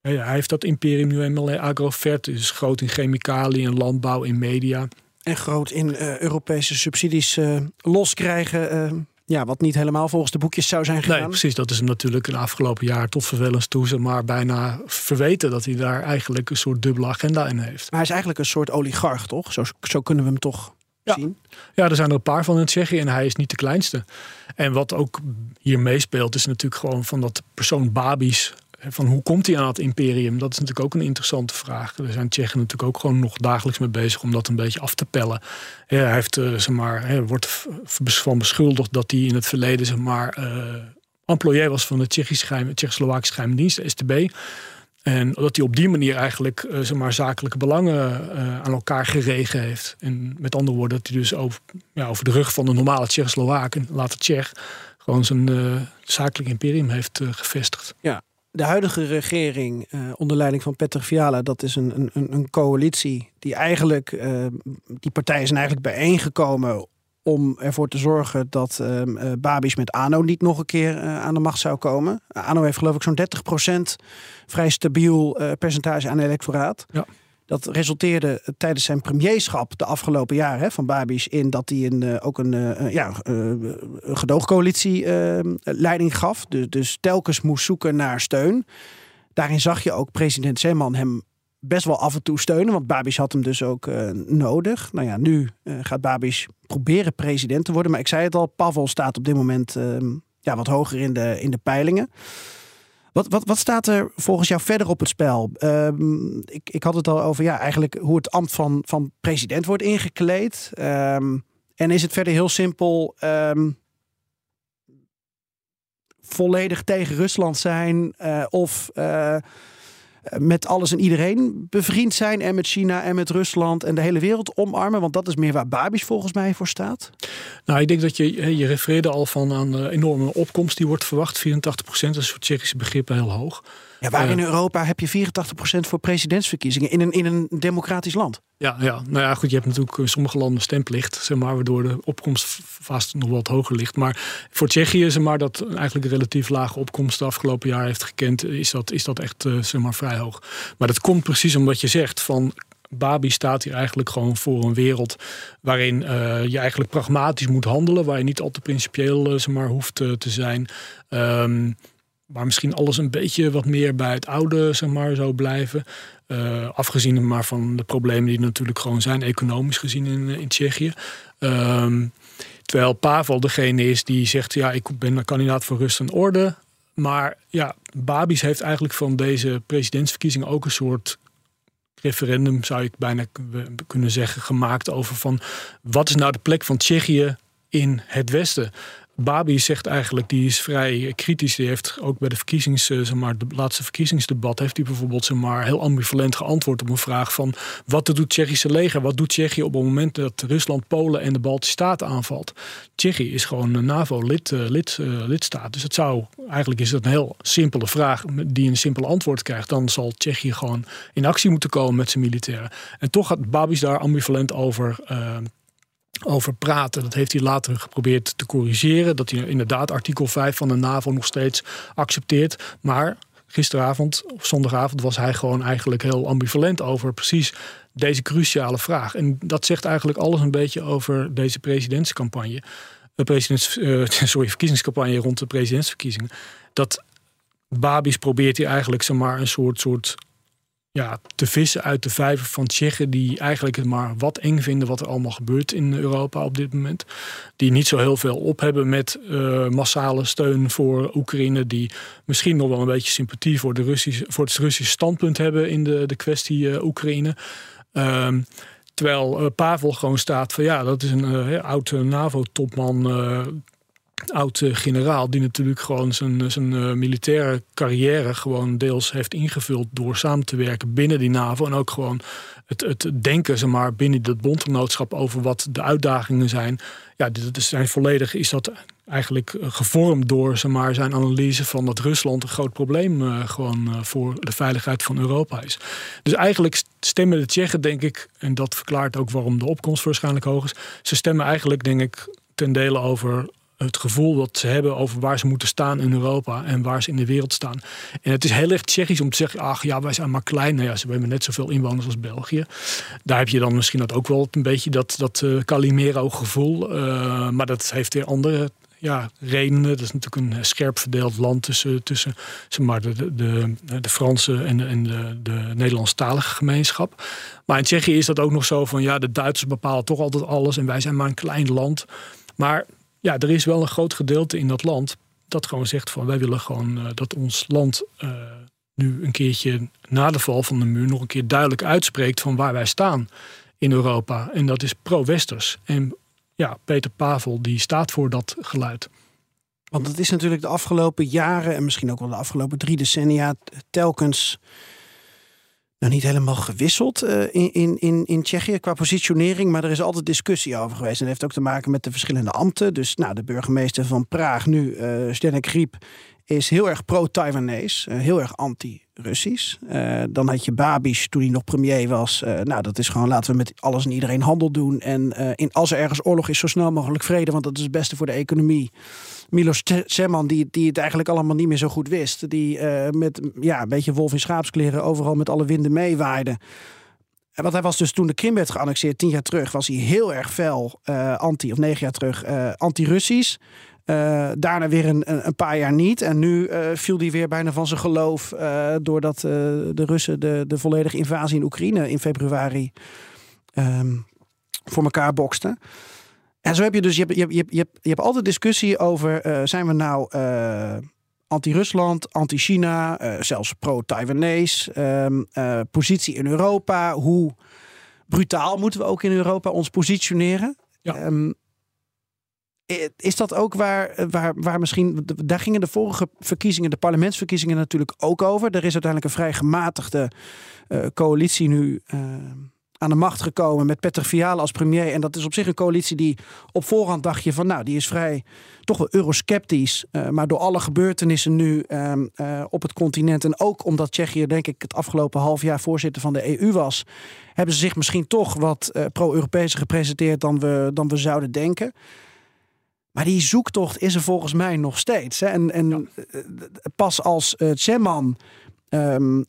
hij heeft dat imperium nu eenmaal. Agrovert is groot in chemicaliën, en landbouw, in media. En groot in uh, Europese subsidies uh, loskrijgen. ja, wat niet helemaal volgens de boekjes zou zijn gegaan. Nee, precies. Dat is hem natuurlijk een afgelopen jaar tot vervelens toe, maar bijna verweten dat hij daar eigenlijk een soort dubbele agenda in heeft. Maar hij is eigenlijk een soort oligarch, toch? Zo, zo kunnen we hem toch ja. zien? Ja, er zijn er een paar van in Tsjechië en hij is niet de kleinste. En wat ook hier meespeelt is natuurlijk gewoon van dat persoon Babis. Van hoe komt hij aan het imperium? Dat is natuurlijk ook een interessante vraag. Er zijn Tsjechen natuurlijk ook gewoon nog dagelijks mee bezig om dat een beetje af te pellen. hij heeft, uh, zeg maar, hij wordt van beschuldigd dat hij in het verleden zeg maar, uh, employé was van de Tsjechische geheim, Tsjechoslowaakse geheime dienst, STB. En dat hij op die manier eigenlijk uh, zakelijke belangen uh, aan elkaar geregen heeft. En met andere woorden, dat hij dus over, ja, over de rug van de normale Tsjechoslowaken, later Tsjech, gewoon zijn uh, zakelijk imperium heeft gevestigd. Ja, de huidige regering onder leiding van Petr Fiala, dat is een, een, een coalitie die eigenlijk, die partijen zijn eigenlijk bijeengekomen om ervoor te zorgen dat uh, Babis met ANO niet nog een keer uh, aan de macht zou komen. ANO heeft geloof ik zo'n 30% vrij stabiel uh, percentage aan electoraat. Ja. Dat resulteerde tijdens zijn premierschap de afgelopen jaren hè, van Babis in dat hij een, ook een, ja, gedoogcoalitie ehm, leiding gaf. Dus, dus telkens moest zoeken naar steun. Daarin zag je ook president Zeman hem best wel af en toe steunen. Want Babis had hem dus ook uh, nodig. Nou ja, nu uh, gaat Babis proberen president te worden. Maar ik zei het al, Pavel staat op dit moment uh, ja, wat hoger in de, in de peilingen. Wat, wat, wat staat er volgens jou verder op het spel? Ehm, ik, ik had het al over ja, eigenlijk hoe het ambt van, van president wordt ingekleed. Um, en is het verder heel simpel volledig tegen Rusland zijn uh, of eh, met alles en iedereen bevriend zijn. En met China en met Rusland en de hele wereld omarmen. Want dat is meer waar Babis volgens mij voor staat. Nou, ik denk dat je, je refereerde al van aan enorme opkomst die wordt verwacht. 84 procent, dat is voor Tsjechische begrippen heel hoog. Ja, waar in Europa heb je 84% voor presidentsverkiezingen in een, in een democratisch land? Ja, ja, nou ja, goed, je hebt natuurlijk in sommige landen stemplicht, zeg maar, waardoor de opkomst vast nog wat hoger ligt. Maar voor Tsjechië, zeg maar, dat eigenlijk een relatief lage opkomst de afgelopen jaar heeft gekend, is dat, is dat echt, zeg maar, vrij hoog. Maar dat komt precies omdat je zegt van Babi staat hier eigenlijk gewoon voor een wereld waarin uh, je eigenlijk pragmatisch moet handelen, waar je niet al te principieel uh, zeg maar, hoeft uh, te zijn. Um, waar misschien alles een beetje wat meer bij het oude zeg maar, zou blijven. Uh, afgezien maar van de problemen die natuurlijk gewoon zijn, economisch gezien in, in Tsjechië. Um, terwijl Pavel degene is die zegt: Ja, ik ben een kandidaat voor rust en orde. Maar ja, Babis heeft eigenlijk van deze presidentsverkiezingen ook een soort referendum, zou ik bijna kunnen zeggen, gemaakt over van wat is nou de plek van Tsjechië in het Westen. Babi zegt eigenlijk, die is vrij kritisch. Die heeft ook bij de verkiezings, eh, zeg maar, de laatste verkiezingsdebat, heeft hij bijvoorbeeld zeg maar, heel ambivalent geantwoord op een vraag van wat doet het Tsjechische leger? Wat doet Tsjechië op het moment dat Rusland, Polen en de Baltische Staten aanvalt? Tsjechië is gewoon een NAVO-lid, uh, lid, uh, lidstaat. Dus het zou, eigenlijk is dat een heel simpele vraag die een simpel antwoord krijgt. Dan zal Tsjechië gewoon in actie moeten komen met zijn militairen. En toch gaat Babis daar ambivalent over over praten. Dat heeft hij later geprobeerd te corrigeren. Dat hij inderdaad artikel 5 van de NAVO nog steeds accepteert. Maar gisteravond of zondagavond was hij gewoon eigenlijk heel ambivalent over precies deze cruciale vraag. En dat zegt eigenlijk alles een beetje over deze presidentscampagne. De presidents, uh, sorry, verkiezingscampagne rond de presidentsverkiezingen. Dat Babis probeert hij eigenlijk zomaar een soort, soort ja, te vissen uit de vijver van Tsjechen die eigenlijk het maar wat eng vinden wat er allemaal gebeurt in Europa op dit moment. Die niet zo heel veel op hebben met uh, massale steun voor Oekraïne. Die misschien nog wel een beetje sympathie voor, de Russische, voor het Russische standpunt hebben in de, de kwestie uh, Oekraïne. Um, terwijl uh, Pavel gewoon staat van ja, dat is een uh, oud NAVO-topman oud-generaal, die natuurlijk gewoon zijn, uh, militaire carrière gewoon deels heeft ingevuld door samen te werken binnen die NAVO. En ook gewoon het, het denken zeg maar, binnen dat bondgenootschap over wat de uitdagingen zijn. Ja, dat is zijn volledig is dat eigenlijk eh, gevormd door zeg maar, zijn analyse van dat Rusland een groot probleem uh, gewoon voor de veiligheid van Europa is. Dus eigenlijk stemmen de Tsjechen, denk ik, en dat verklaart ook waarom de opkomst waarschijnlijk hoog is. Ze stemmen eigenlijk, denk ik, ten dele over het gevoel dat ze hebben over waar ze moeten staan in Europa en waar ze in de wereld staan. En het is heel erg Tsjechisch om te zeggen, ach ja, wij zijn maar klein. Nou ja, ze hebben net zoveel inwoners als België. Daar heb je dan misschien dat ook wel een beetje dat, dat uh, Calimero gevoel. Uh, maar dat heeft weer andere ja, redenen. Dat is natuurlijk een scherp verdeeld land tussen, tussen zeg maar, de, de, de Franse en en de, de Nederlandstalige gemeenschap. Maar in Tsjechië is dat ook nog zo van ja, de Duitsers bepalen toch altijd alles en wij zijn maar een klein land. Maar ja, er is wel een groot gedeelte in dat land dat gewoon zegt van wij willen gewoon uh, dat ons land uh, nu een keertje na de val van de muur nog een keer duidelijk uitspreekt van waar wij staan in Europa. En dat is pro-westers. En ja, Peter Pavel die staat voor dat geluid. Want het is natuurlijk de afgelopen jaren en misschien ook wel de afgelopen drie decennia telkens nou niet helemaal gewisseld uh, in, in, in, in Tsjechië qua positionering, maar er is altijd discussie over geweest. En dat heeft ook te maken met de verschillende ambten. Dus nou, de burgemeester van Praag, nu uh, Zdenek Griep, is heel erg pro-Taiwanese, uh, heel erg anti-Russisch. Uh, dan had je Babiš toen hij nog premier was. Uh, nou, dat is gewoon laten we met alles en iedereen handel doen. En in, als er ergens oorlog is, zo snel mogelijk vrede, want dat is het beste voor de economie. Milos Zeman, die, die het eigenlijk allemaal niet meer zo goed wist. Die met ja, een beetje wolf in schaapskleren overal met alle winden meewaaide. Want hij was dus toen de Krim werd geannexeerd, tien jaar terug, was hij heel erg fel anti, of negen jaar terug, anti-Russisch. Uh, daarna weer een, een, paar jaar niet. En nu uh, viel hij weer bijna van zijn geloof. Uh, doordat de Russen de, de volledige invasie in Oekraïne in februari um, voor elkaar boksten. En zo heb je dus, je hebt, je hebt, je hebt, je hebt altijd discussie over: zijn we nou anti-Rusland, anti-China, zelfs pro-Taiwanese, um, positie in Europa? Hoe brutaal moeten we ook in Europa ons positioneren? Ja. Um, is dat ook waar, waar, waar misschien. Daar gingen de vorige verkiezingen, de parlementsverkiezingen natuurlijk ook over. Er is uiteindelijk een vrij gematigde uh, coalitie nu. Aan de macht gekomen met Petter Fiala als premier. En dat is op zich een coalitie die op voorhand dacht je van... nou, die is vrij toch wel eurosceptisch. Maar door alle gebeurtenissen nu uh, op het continent... en ook omdat Tsjechië denk ik het afgelopen half jaar voorzitter van de EU was... hebben ze zich misschien toch wat pro-Europees gepresenteerd dan we, dan we zouden denken... Maar die zoektocht is er volgens mij nog steeds. Hè? En, en ja. pas als uh, Zeman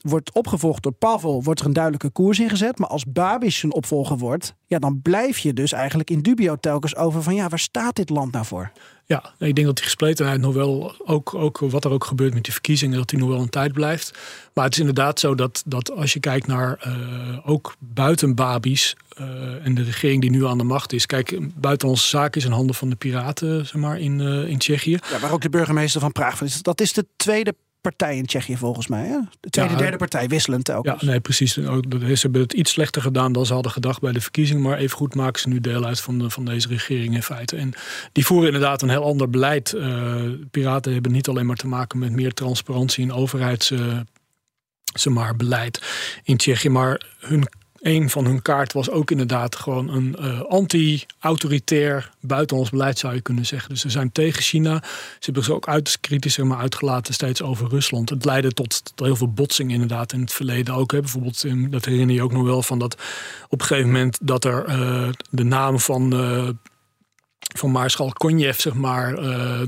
wordt opgevolgd door Pavel, wordt er een duidelijke koers ingezet. Maar als Babiš zijn opvolger wordt, ja, dan blijf je dus eigenlijk in dubio telkens over van ja, waar staat dit land nou voor? Ja, ik denk dat die gespletenheid nog wel, ook, ook wat er ook gebeurt met die verkiezingen, dat die nog wel een tijd blijft. Maar het is inderdaad zo dat, dat als je kijkt naar uh, ook buiten Babi's uh, en de regering die nu aan de macht is. Kijk, buitenlandse zaken is in handen van de piraten, zeg maar, in, uh, in Tsjechië. Ja, waar ook de burgemeester van Praag van is. Dat is de tweede partij in Tsjechië volgens mij. Hè? De tweede, derde partij, wisselend ook. Ja, nee, precies. Ze hebben het iets slechter gedaan dan ze hadden gedacht bij de verkiezingen. Maar evengoed maken ze nu deel uit van, de, van deze regering in feite. En die voeren inderdaad een heel ander beleid. Uh, piraten hebben niet alleen maar te maken met meer transparantie in overheids... Uh, maar, beleid in Tsjechië. Maar hun een van hun kaart was ook inderdaad gewoon een uh, anti-autoritair buitenlands beleid, zou je kunnen zeggen. Dus ze zijn tegen China. Ze hebben zich ook uit, kritisch maar uitgelaten steeds over Rusland. Het leidde tot, tot heel veel botsing inderdaad in het verleden ook. Hè. Bijvoorbeeld, dat herinner je ook nog wel van dat op een gegeven moment dat er uh, de naam van. Van Maarschal Konjev, zeg maar,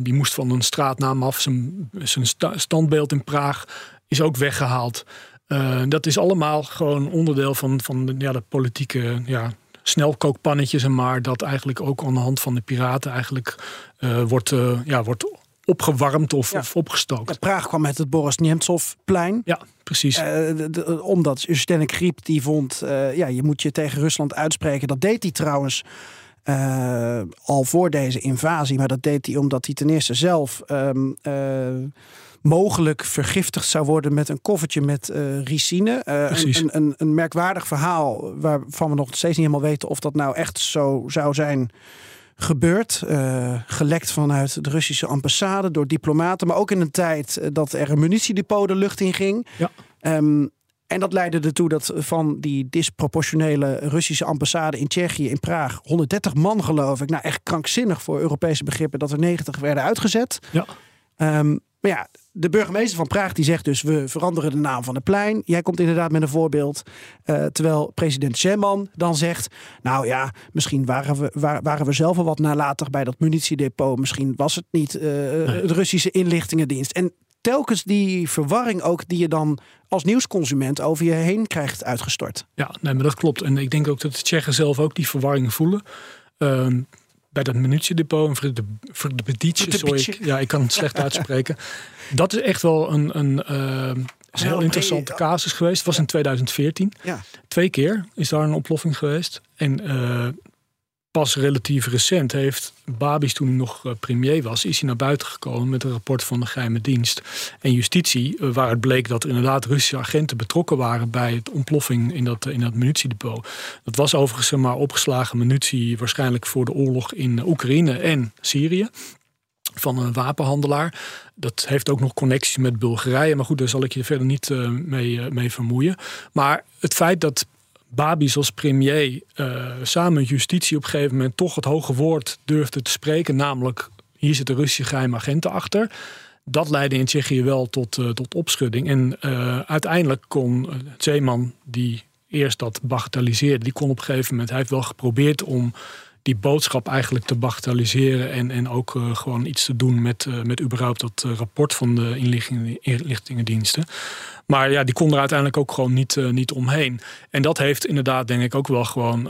die moest van een straatnaam af. Zijn, zijn standbeeld in Praag is ook weggehaald. Uh, dat is allemaal gewoon onderdeel van, van ja, de politieke ja, snelkookpannetjes en maar. Dat eigenlijk ook aan de hand van de piraten eigenlijk uh, wordt, uh, ja, wordt opgewarmd of, ja. of opgestookt. Praag kwam met het Boris Nemtsov-plein. Ja, precies. De, de, omdat Zdenek Griep die vond, ja, je moet je tegen Rusland uitspreken. Dat deed hij trouwens al voor deze invasie. Maar dat deed hij omdat hij ten eerste zelf... Um, mogelijk vergiftigd zou worden met een koffertje met uh, ricine. Uh, een, een, een, merkwaardig verhaal waarvan we nog steeds niet helemaal weten of dat nou echt zo zou zijn gebeurd. Uh, gelekt vanuit de Russische ambassade door diplomaten. Maar ook in een tijd dat er een munitiedepot de lucht in ging. Ja. Um, en dat leidde ertoe dat van die disproportionele Russische ambassade in Tsjechië, in Praag, 130 man geloof ik, nou echt krankzinnig voor Europese begrippen, dat er 90 werden uitgezet. Ja. Um, maar ja, de burgemeester van Praag die zegt dus we veranderen de naam van het plein. Jij komt inderdaad met een voorbeeld. Uh, terwijl president Zeman dan zegt, nou ja, misschien waren we, waren we zelf al wat nalatig bij dat munitiedepot. Misschien was het niet uh, de Russische inlichtingendienst. En telkens die verwarring ook die je dan als nieuwsconsument over je heen krijgt uitgestort. Ja, nee, maar dat klopt. En ik denk ook dat de Tsjechen zelf ook die verwarring voelen. Uh, bij dat munitiedepot voor de, voor de sorry, ik, ja, ik kan het slecht uitspreken. Dat is echt wel een, een, uh, een heel interessante casus geweest. Het was in 2014. Ja. Twee keer is daar een oplossing geweest. En uh, pas relatief recent heeft Babis, toen nog eh, premier was, is hij naar buiten gekomen met een rapport van de geheime dienst en justitie, eh, waar het bleek dat er inderdaad Russische agenten betrokken waren bij het ontploffing in dat, in dat munitiedepot. Dat was overigens maar opgeslagen munitie, waarschijnlijk voor de oorlog in Oekraïne en Syrië van een wapenhandelaar. Dat heeft ook nog connecties met Bulgarije. Maar goed, daar zal ik je verder niet mee, mee vermoeien. Maar het feit dat Babis als premier uh, samen met justitie op een gegeven moment toch het hoge woord durfde te spreken. Namelijk, hier zitten Russische geheime agenten achter. Dat leidde in Tsjechië wel tot, uh, tot opschudding. En uh, uiteindelijk kon Zeeman, die eerst dat bagatelliseerde, die kon op een gegeven moment, hij heeft wel geprobeerd om die boodschap eigenlijk te bagatelliseren en, en ook uh, gewoon iets te doen met, uh, met überhaupt dat uh, rapport van de inlichtingen, inlichtingendiensten. Maar ja, die kon er uiteindelijk ook gewoon niet, niet omheen. En dat heeft inderdaad, denk ik, ook wel gewoon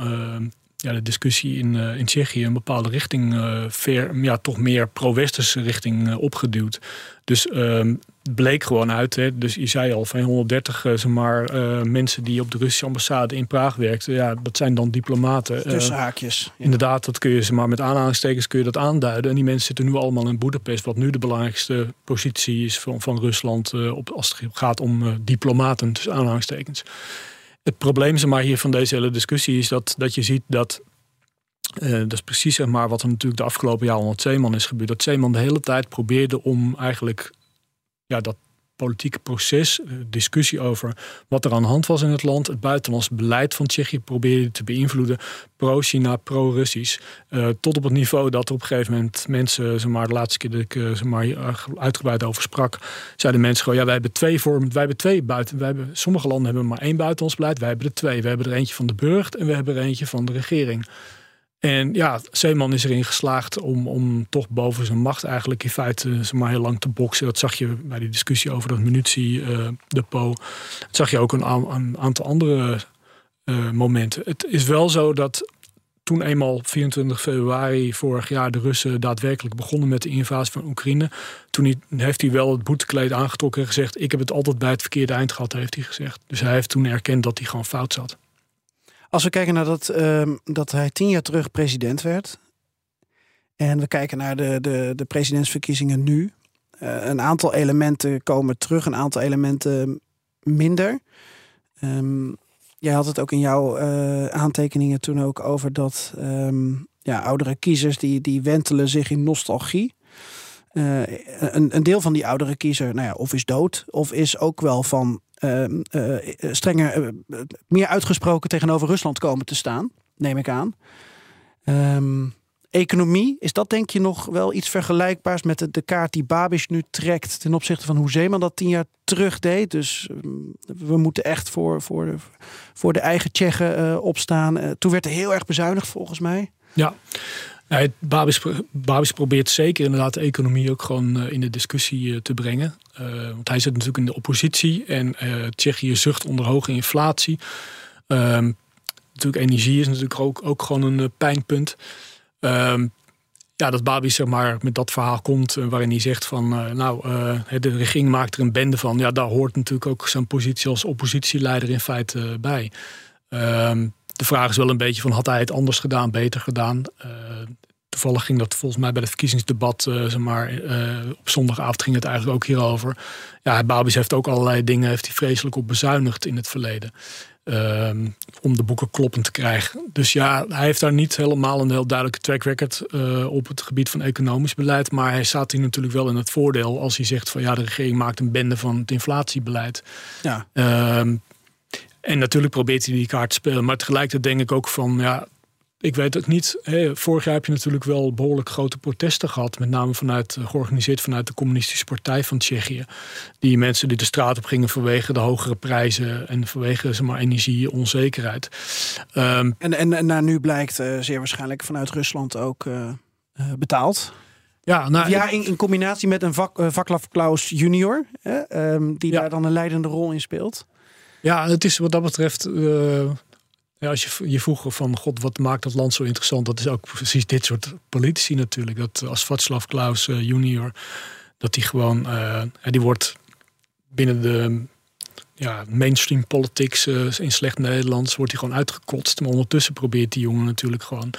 ja, de discussie in, in Tsjechië een bepaalde richting, ver, ja, toch meer pro-westerse richting opgeduwd. Dus ehm, bleek gewoon uit. Hè, dus je zei al van 130 uh, zeg maar, uh, mensen die op de Russische ambassade in Praag werkten. Ja, dat zijn dan diplomaten. Tussen haakjes. Ja. Inderdaad, dat kun je ze maar met aanhalingstekens kun je dat aanduiden. En die mensen zitten nu allemaal in Boedapest, wat nu de belangrijkste positie is van, van Rusland uh, op, als het gaat om diplomaten, tussen aanhalingstekens. Het probleem zeg maar, hier van deze hele discussie is dat, dat je ziet dat uh, dat is precies zeg maar, wat er natuurlijk de afgelopen jaren onder Zeeman is gebeurd. Dat Zeeman de hele tijd probeerde om eigenlijk ja, dat politieke proces, eh, discussie over wat er aan de hand was in het land, het buitenlands beleid van Tsjechië probeerde te beïnvloeden, pro-China, pro-Russisch, uh, tot op het niveau dat op een gegeven moment mensen, zeg maar, de laatste keer dat ik uh, zeg maar, uitgebreid over sprak, zeiden mensen gewoon, ja, wij hebben twee vormen, wij hebben twee buiten, wij hebben, sommige landen hebben maar één buitenlands beleid, wij hebben er twee, we hebben er eentje van de burger en we hebben er eentje van de regering. En ja, Zeeman is erin geslaagd om, om toch boven zijn macht eigenlijk in feite zeg maar, heel lang te boksen. Dat zag je bij die discussie over dat munitie-depot. dat zag je ook een, een aantal andere momenten. Het is wel zo dat toen eenmaal 24 februari vorig jaar de Russen daadwerkelijk begonnen met de invasie van Oekraïne. Toen heeft hij wel het boetekleed aangetrokken en gezegd: Ik heb het altijd bij het verkeerde eind gehad, heeft hij gezegd. Dus hij heeft toen erkend dat hij gewoon fout zat. Als we kijken naar dat, uh, dat hij tien jaar terug president werd. En we kijken naar de, de, de presidentsverkiezingen nu. Uh, een aantal elementen komen terug, een aantal elementen minder. Um, Jij had het ook in jouw uh, aantekeningen toen ook over dat um, ja, oudere kiezers die, die wentelen zich in nostalgie. Uh, een, een deel van die oudere kiezer, nou ja, of is dood, of is ook wel van strenger, meer uitgesproken tegenover Rusland komen te staan, neem ik aan. Um, economie, is dat denk je nog wel iets vergelijkbaars met de, kaart die Babiš nu trekt ten opzichte van hoe Zeeman dat tien jaar terug deed? Dus mm, we moeten echt voor, voor, de, voor de eigen Tsjechen opstaan. Toen werd er heel erg bezuinigd volgens mij. Ja. Ja, Babis, probeert zeker inderdaad de economie ook gewoon uh, in de discussie te brengen. want hij zit natuurlijk in de oppositie en Tsjechië zucht onder hoge inflatie. Ehm, natuurlijk energie is natuurlijk ook, ook gewoon een pijnpunt. Um, ja, dat Babi zeg maar met dat verhaal komt uh, waarin hij zegt van uh, nou, uh, de regering maakt er een bende van. Ja, daar hoort natuurlijk ook zijn positie als oppositieleider in feite bij. Um, de vraag is wel een beetje van had hij het anders gedaan, beter gedaan? Toevallig ging dat volgens mij bij het verkiezingsdebat, zeg maar, op zondagavond ging het eigenlijk ook hierover. Ja, Babis heeft ook allerlei dingen, heeft hij vreselijk op bezuinigd in het verleden. Ehm, om de boeken kloppend te krijgen. Dus ja, hij heeft daar niet helemaal een heel duidelijke track record uh, op het gebied van economisch beleid. Maar hij staat hier natuurlijk wel in het voordeel als hij zegt van ja, de regering maakt een bende van het inflatiebeleid. Ja. Um, en natuurlijk probeert hij die kaart te spelen. Maar tegelijkertijd denk ik ook van ja, ik weet het niet. vorig jaar heb je natuurlijk wel behoorlijk grote protesten gehad. Met name vanuit, eh, georganiseerd vanuit de Communistische Partij van Tsjechië. Die mensen die de straat op gingen vanwege de hogere prijzen en vanwege zeg maar, energieonzekerheid. Um, en, en, en naar nu blijkt uh, zeer waarschijnlijk vanuit Rusland ook uh, betaald. Ja, nou, ja in, in, combinatie met een vak, Vaklav Klaus junior, um, die daar dan een leidende rol in speelt. Ja, het is wat dat betreft ja, als je je vroeg van god, wat maakt dat land zo interessant? Dat is ook precies dit soort politici natuurlijk. Dat als Václav Klaus uh, junior, dat die gewoon, uh, die wordt binnen de ja, mainstream politics uh, in slecht Nederlands wordt hij gewoon uitgekotst. Maar ondertussen probeert die jongen natuurlijk gewoon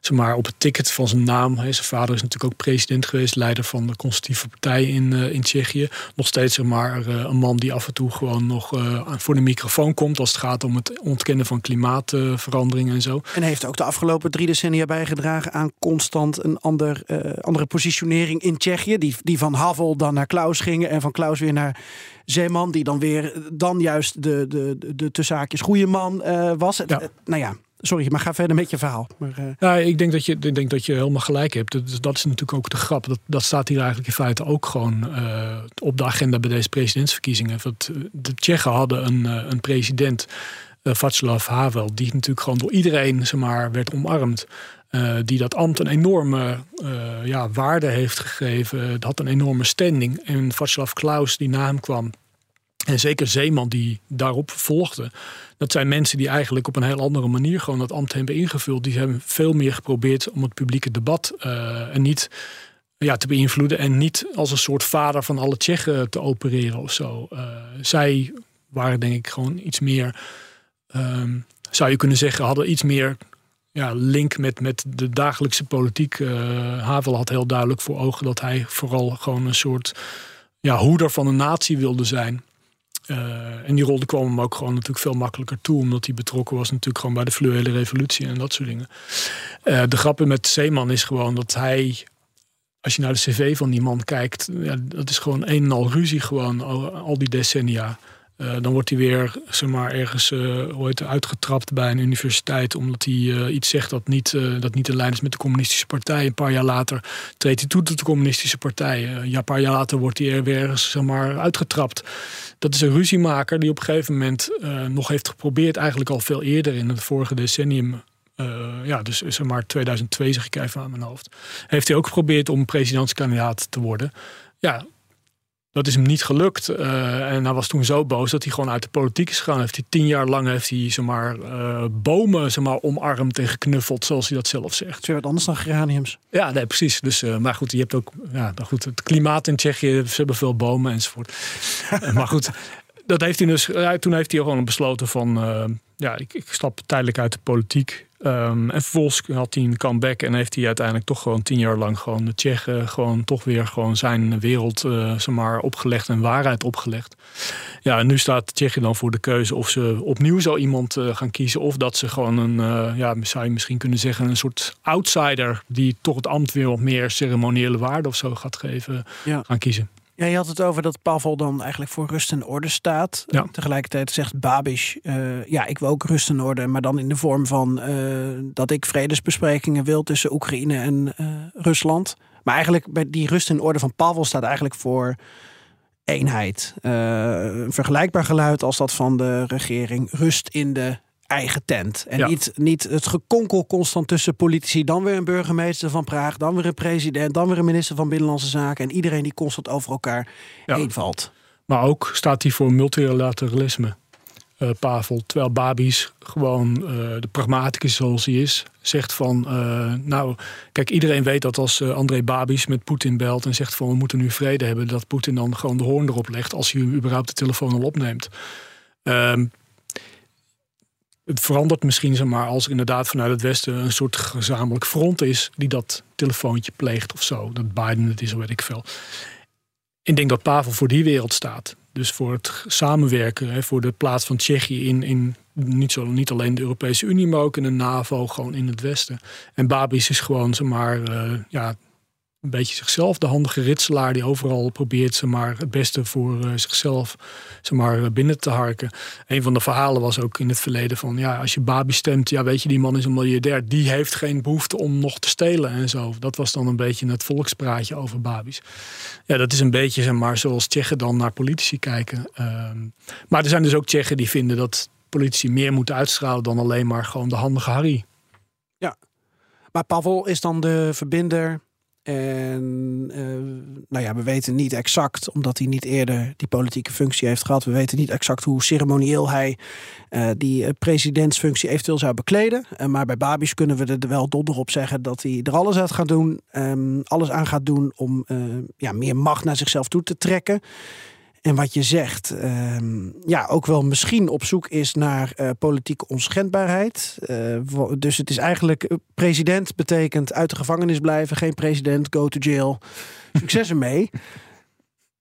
zeg maar, op het ticket van zijn naam. Hè, zijn vader is natuurlijk ook president geweest, leider van de conservatieve partij in, uh, in Tsjechië. Nog steeds zeg maar, uh, een man die af en toe gewoon nog voor de microfoon komt als het gaat om het ontkennen van klimaatverandering en zo. En heeft ook de afgelopen drie decennia bijgedragen aan constant een ander, andere positionering in Tsjechië. Die, die van Havel dan naar Klaus gingen en van Klaus weer naar Zeeman, die dan weer dan juist de, de, de, de tussenhaakjes goede man uh, was. Ja. nou ja, sorry, maar ga verder met je verhaal. Maar, uh... ja, ik denk dat, je, ik denk dat je helemaal gelijk hebt. Dat, dat is natuurlijk ook de grap. Dat, dat staat hier eigenlijk in feite ook gewoon uh, op de agenda bij deze presidentsverkiezingen. Want de Tsjechen hadden een, een president, Václav Havel, die natuurlijk gewoon door iedereen zeg maar, werd omarmd. Die dat ambt een enorme ja, waarde heeft gegeven. Het had een enorme standing. En Václav Klaus, die na hem kwam, en zeker Zeeman die daarop volgde. Dat zijn mensen die eigenlijk op een heel andere manier gewoon dat ambt hebben ingevuld. Die hebben veel meer geprobeerd om het publieke debat en niet ja, te beïnvloeden. En niet als een soort vader van alle Tsjechen te opereren of zo. Uh, zij waren denk ik gewoon iets meer, um, zou je kunnen zeggen, hadden iets meer ja, link met, met de dagelijkse politiek. Uh, Havel had heel duidelijk voor ogen dat hij vooral gewoon een soort ja, hoeder van een natie wilde zijn. Uh, en die rol kwam hem ook gewoon natuurlijk veel makkelijker toe, omdat hij betrokken was natuurlijk gewoon bij de fluwele revolutie en dat soort dingen. Uh, de grappen met Zeeman is gewoon dat hij, als je naar de cv van die man kijkt, ja, dat is gewoon een en al ruzie gewoon al die decennia. Uh, dan wordt hij weer zeg ergens uh, ooit uitgetrapt bij een universiteit. omdat hij uh, iets zegt dat niet, dat niet in lijn is met de Communistische Partij. Een paar jaar later treedt hij toe tot de Communistische Partij. ja, een paar jaar later wordt hij er weer ergens uitgetrapt. Dat is een ruziemaker die op een gegeven moment nog heeft geprobeerd. eigenlijk al veel eerder in het vorige decennium. ja, dus zeg maar 2002 zeg ik even aan mijn hoofd. Heeft hij ook geprobeerd om presidentskandidaat te worden. Ja, dat is hem niet gelukt. Uh, en hij was toen zo boos dat hij gewoon uit de politiek is gegaan. Heeft hij tien jaar lang heeft hij, zeg maar, uh, bomen zeg maar, omarmd en geknuffeld, zoals hij dat zelf zegt. Is wat anders dan geraniums? Ja, nee, precies. Dus, uh, maar goed, je hebt ook ja, nou goed, het klimaat in Tsjechië. Ze hebben veel bomen enzovoort. maar goed, dat heeft hij dus. toen heeft hij gewoon besloten van. ja, ik, ik stap tijdelijk uit de politiek. Um, en vervolgens had hij een comeback en heeft hij uiteindelijk toch gewoon tien jaar lang gewoon de Tsjechen gewoon toch weer gewoon zijn wereld uh, maar, opgelegd en waarheid opgelegd. Ja, en nu staat Tsjechië dan voor de keuze of ze opnieuw zo iemand uh, gaan kiezen of dat ze gewoon een, ja, zou je misschien kunnen zeggen, een soort outsider die toch het ambt weer wat meer ceremoniële waarde of zo gaat geven, ja. gaan kiezen. Ja, je had het over dat Pavel dan eigenlijk voor rust en orde staat. Ja. Tegelijkertijd zegt Babiš, uh, ja, ik wil ook rust en orde, maar dan in de vorm van uh, dat ik vredesbesprekingen wil tussen Oekraïne en uh, Rusland. Maar eigenlijk bij die rust en orde van Pavel staat eigenlijk voor eenheid. een vergelijkbaar geluid als dat van de regering. Rust in de eigen tent. En niet, niet het gekonkel constant tussen politici. Dan weer een burgemeester van Praag, dan weer een president, dan weer een minister van Binnenlandse Zaken. En iedereen die constant over elkaar ja. heen valt. Maar ook staat hij voor multilateralisme. Uh, Pavel, terwijl Babis gewoon uh, de pragmaticus zoals hij is, zegt van, uh, nou, kijk, iedereen weet dat als André Babis met Poetin belt en zegt van we moeten nu vrede hebben, dat Poetin dan gewoon de hoorn erop legt als hij überhaupt de telefoon al opneemt. Het verandert misschien zeg maar, als er inderdaad vanuit het Westen een soort gezamenlijk front is die dat telefoontje pleegt of zo. Dat Biden het is, weet ik veel. Ik denk dat Pavel voor die wereld staat. Dus voor het samenwerken, hè, voor de plaats van Tsjechië in, in niet, zo, niet alleen de Europese Unie, maar ook in de NAVO, gewoon in het Westen. En Babis is gewoon, zeg maar, uh, ja, een beetje zichzelf, de handige ritselaar die overal probeert ze maar, het beste voor uh, zichzelf ze maar, binnen te harken. Een van de verhalen was ook in het verleden van ja, als je Babi stemt, ja, weet je, die man is een miljardair, die heeft geen behoefte om nog te stelen en zo. Dat was dan een beetje het volkspraatje over Babis. Ja, dat is een beetje zeg maar, zoals Tsjechen dan naar politici kijken. Ehm, maar er zijn dus ook Tsjechen die vinden dat politici meer moeten uitstralen dan alleen maar gewoon de handige Harry. Ja, maar Pavel is dan de verbinder en uh, nou ja, we weten niet exact, omdat hij niet eerder die politieke functie heeft gehad. We weten niet exact hoe ceremonieel hij uh, die presidentsfunctie eventueel zou bekleden. Maar bij Babis kunnen we er wel donder op zeggen dat hij er alles aan gaat doen. Um, alles aan gaat doen om ja, meer macht naar zichzelf toe te trekken. En wat je zegt, ehm, ja, ook wel misschien op zoek is naar uh, politieke onschendbaarheid. Uh, dus het is eigenlijk, eh, president betekent uit de gevangenis blijven, geen president, go to jail. Succes ermee.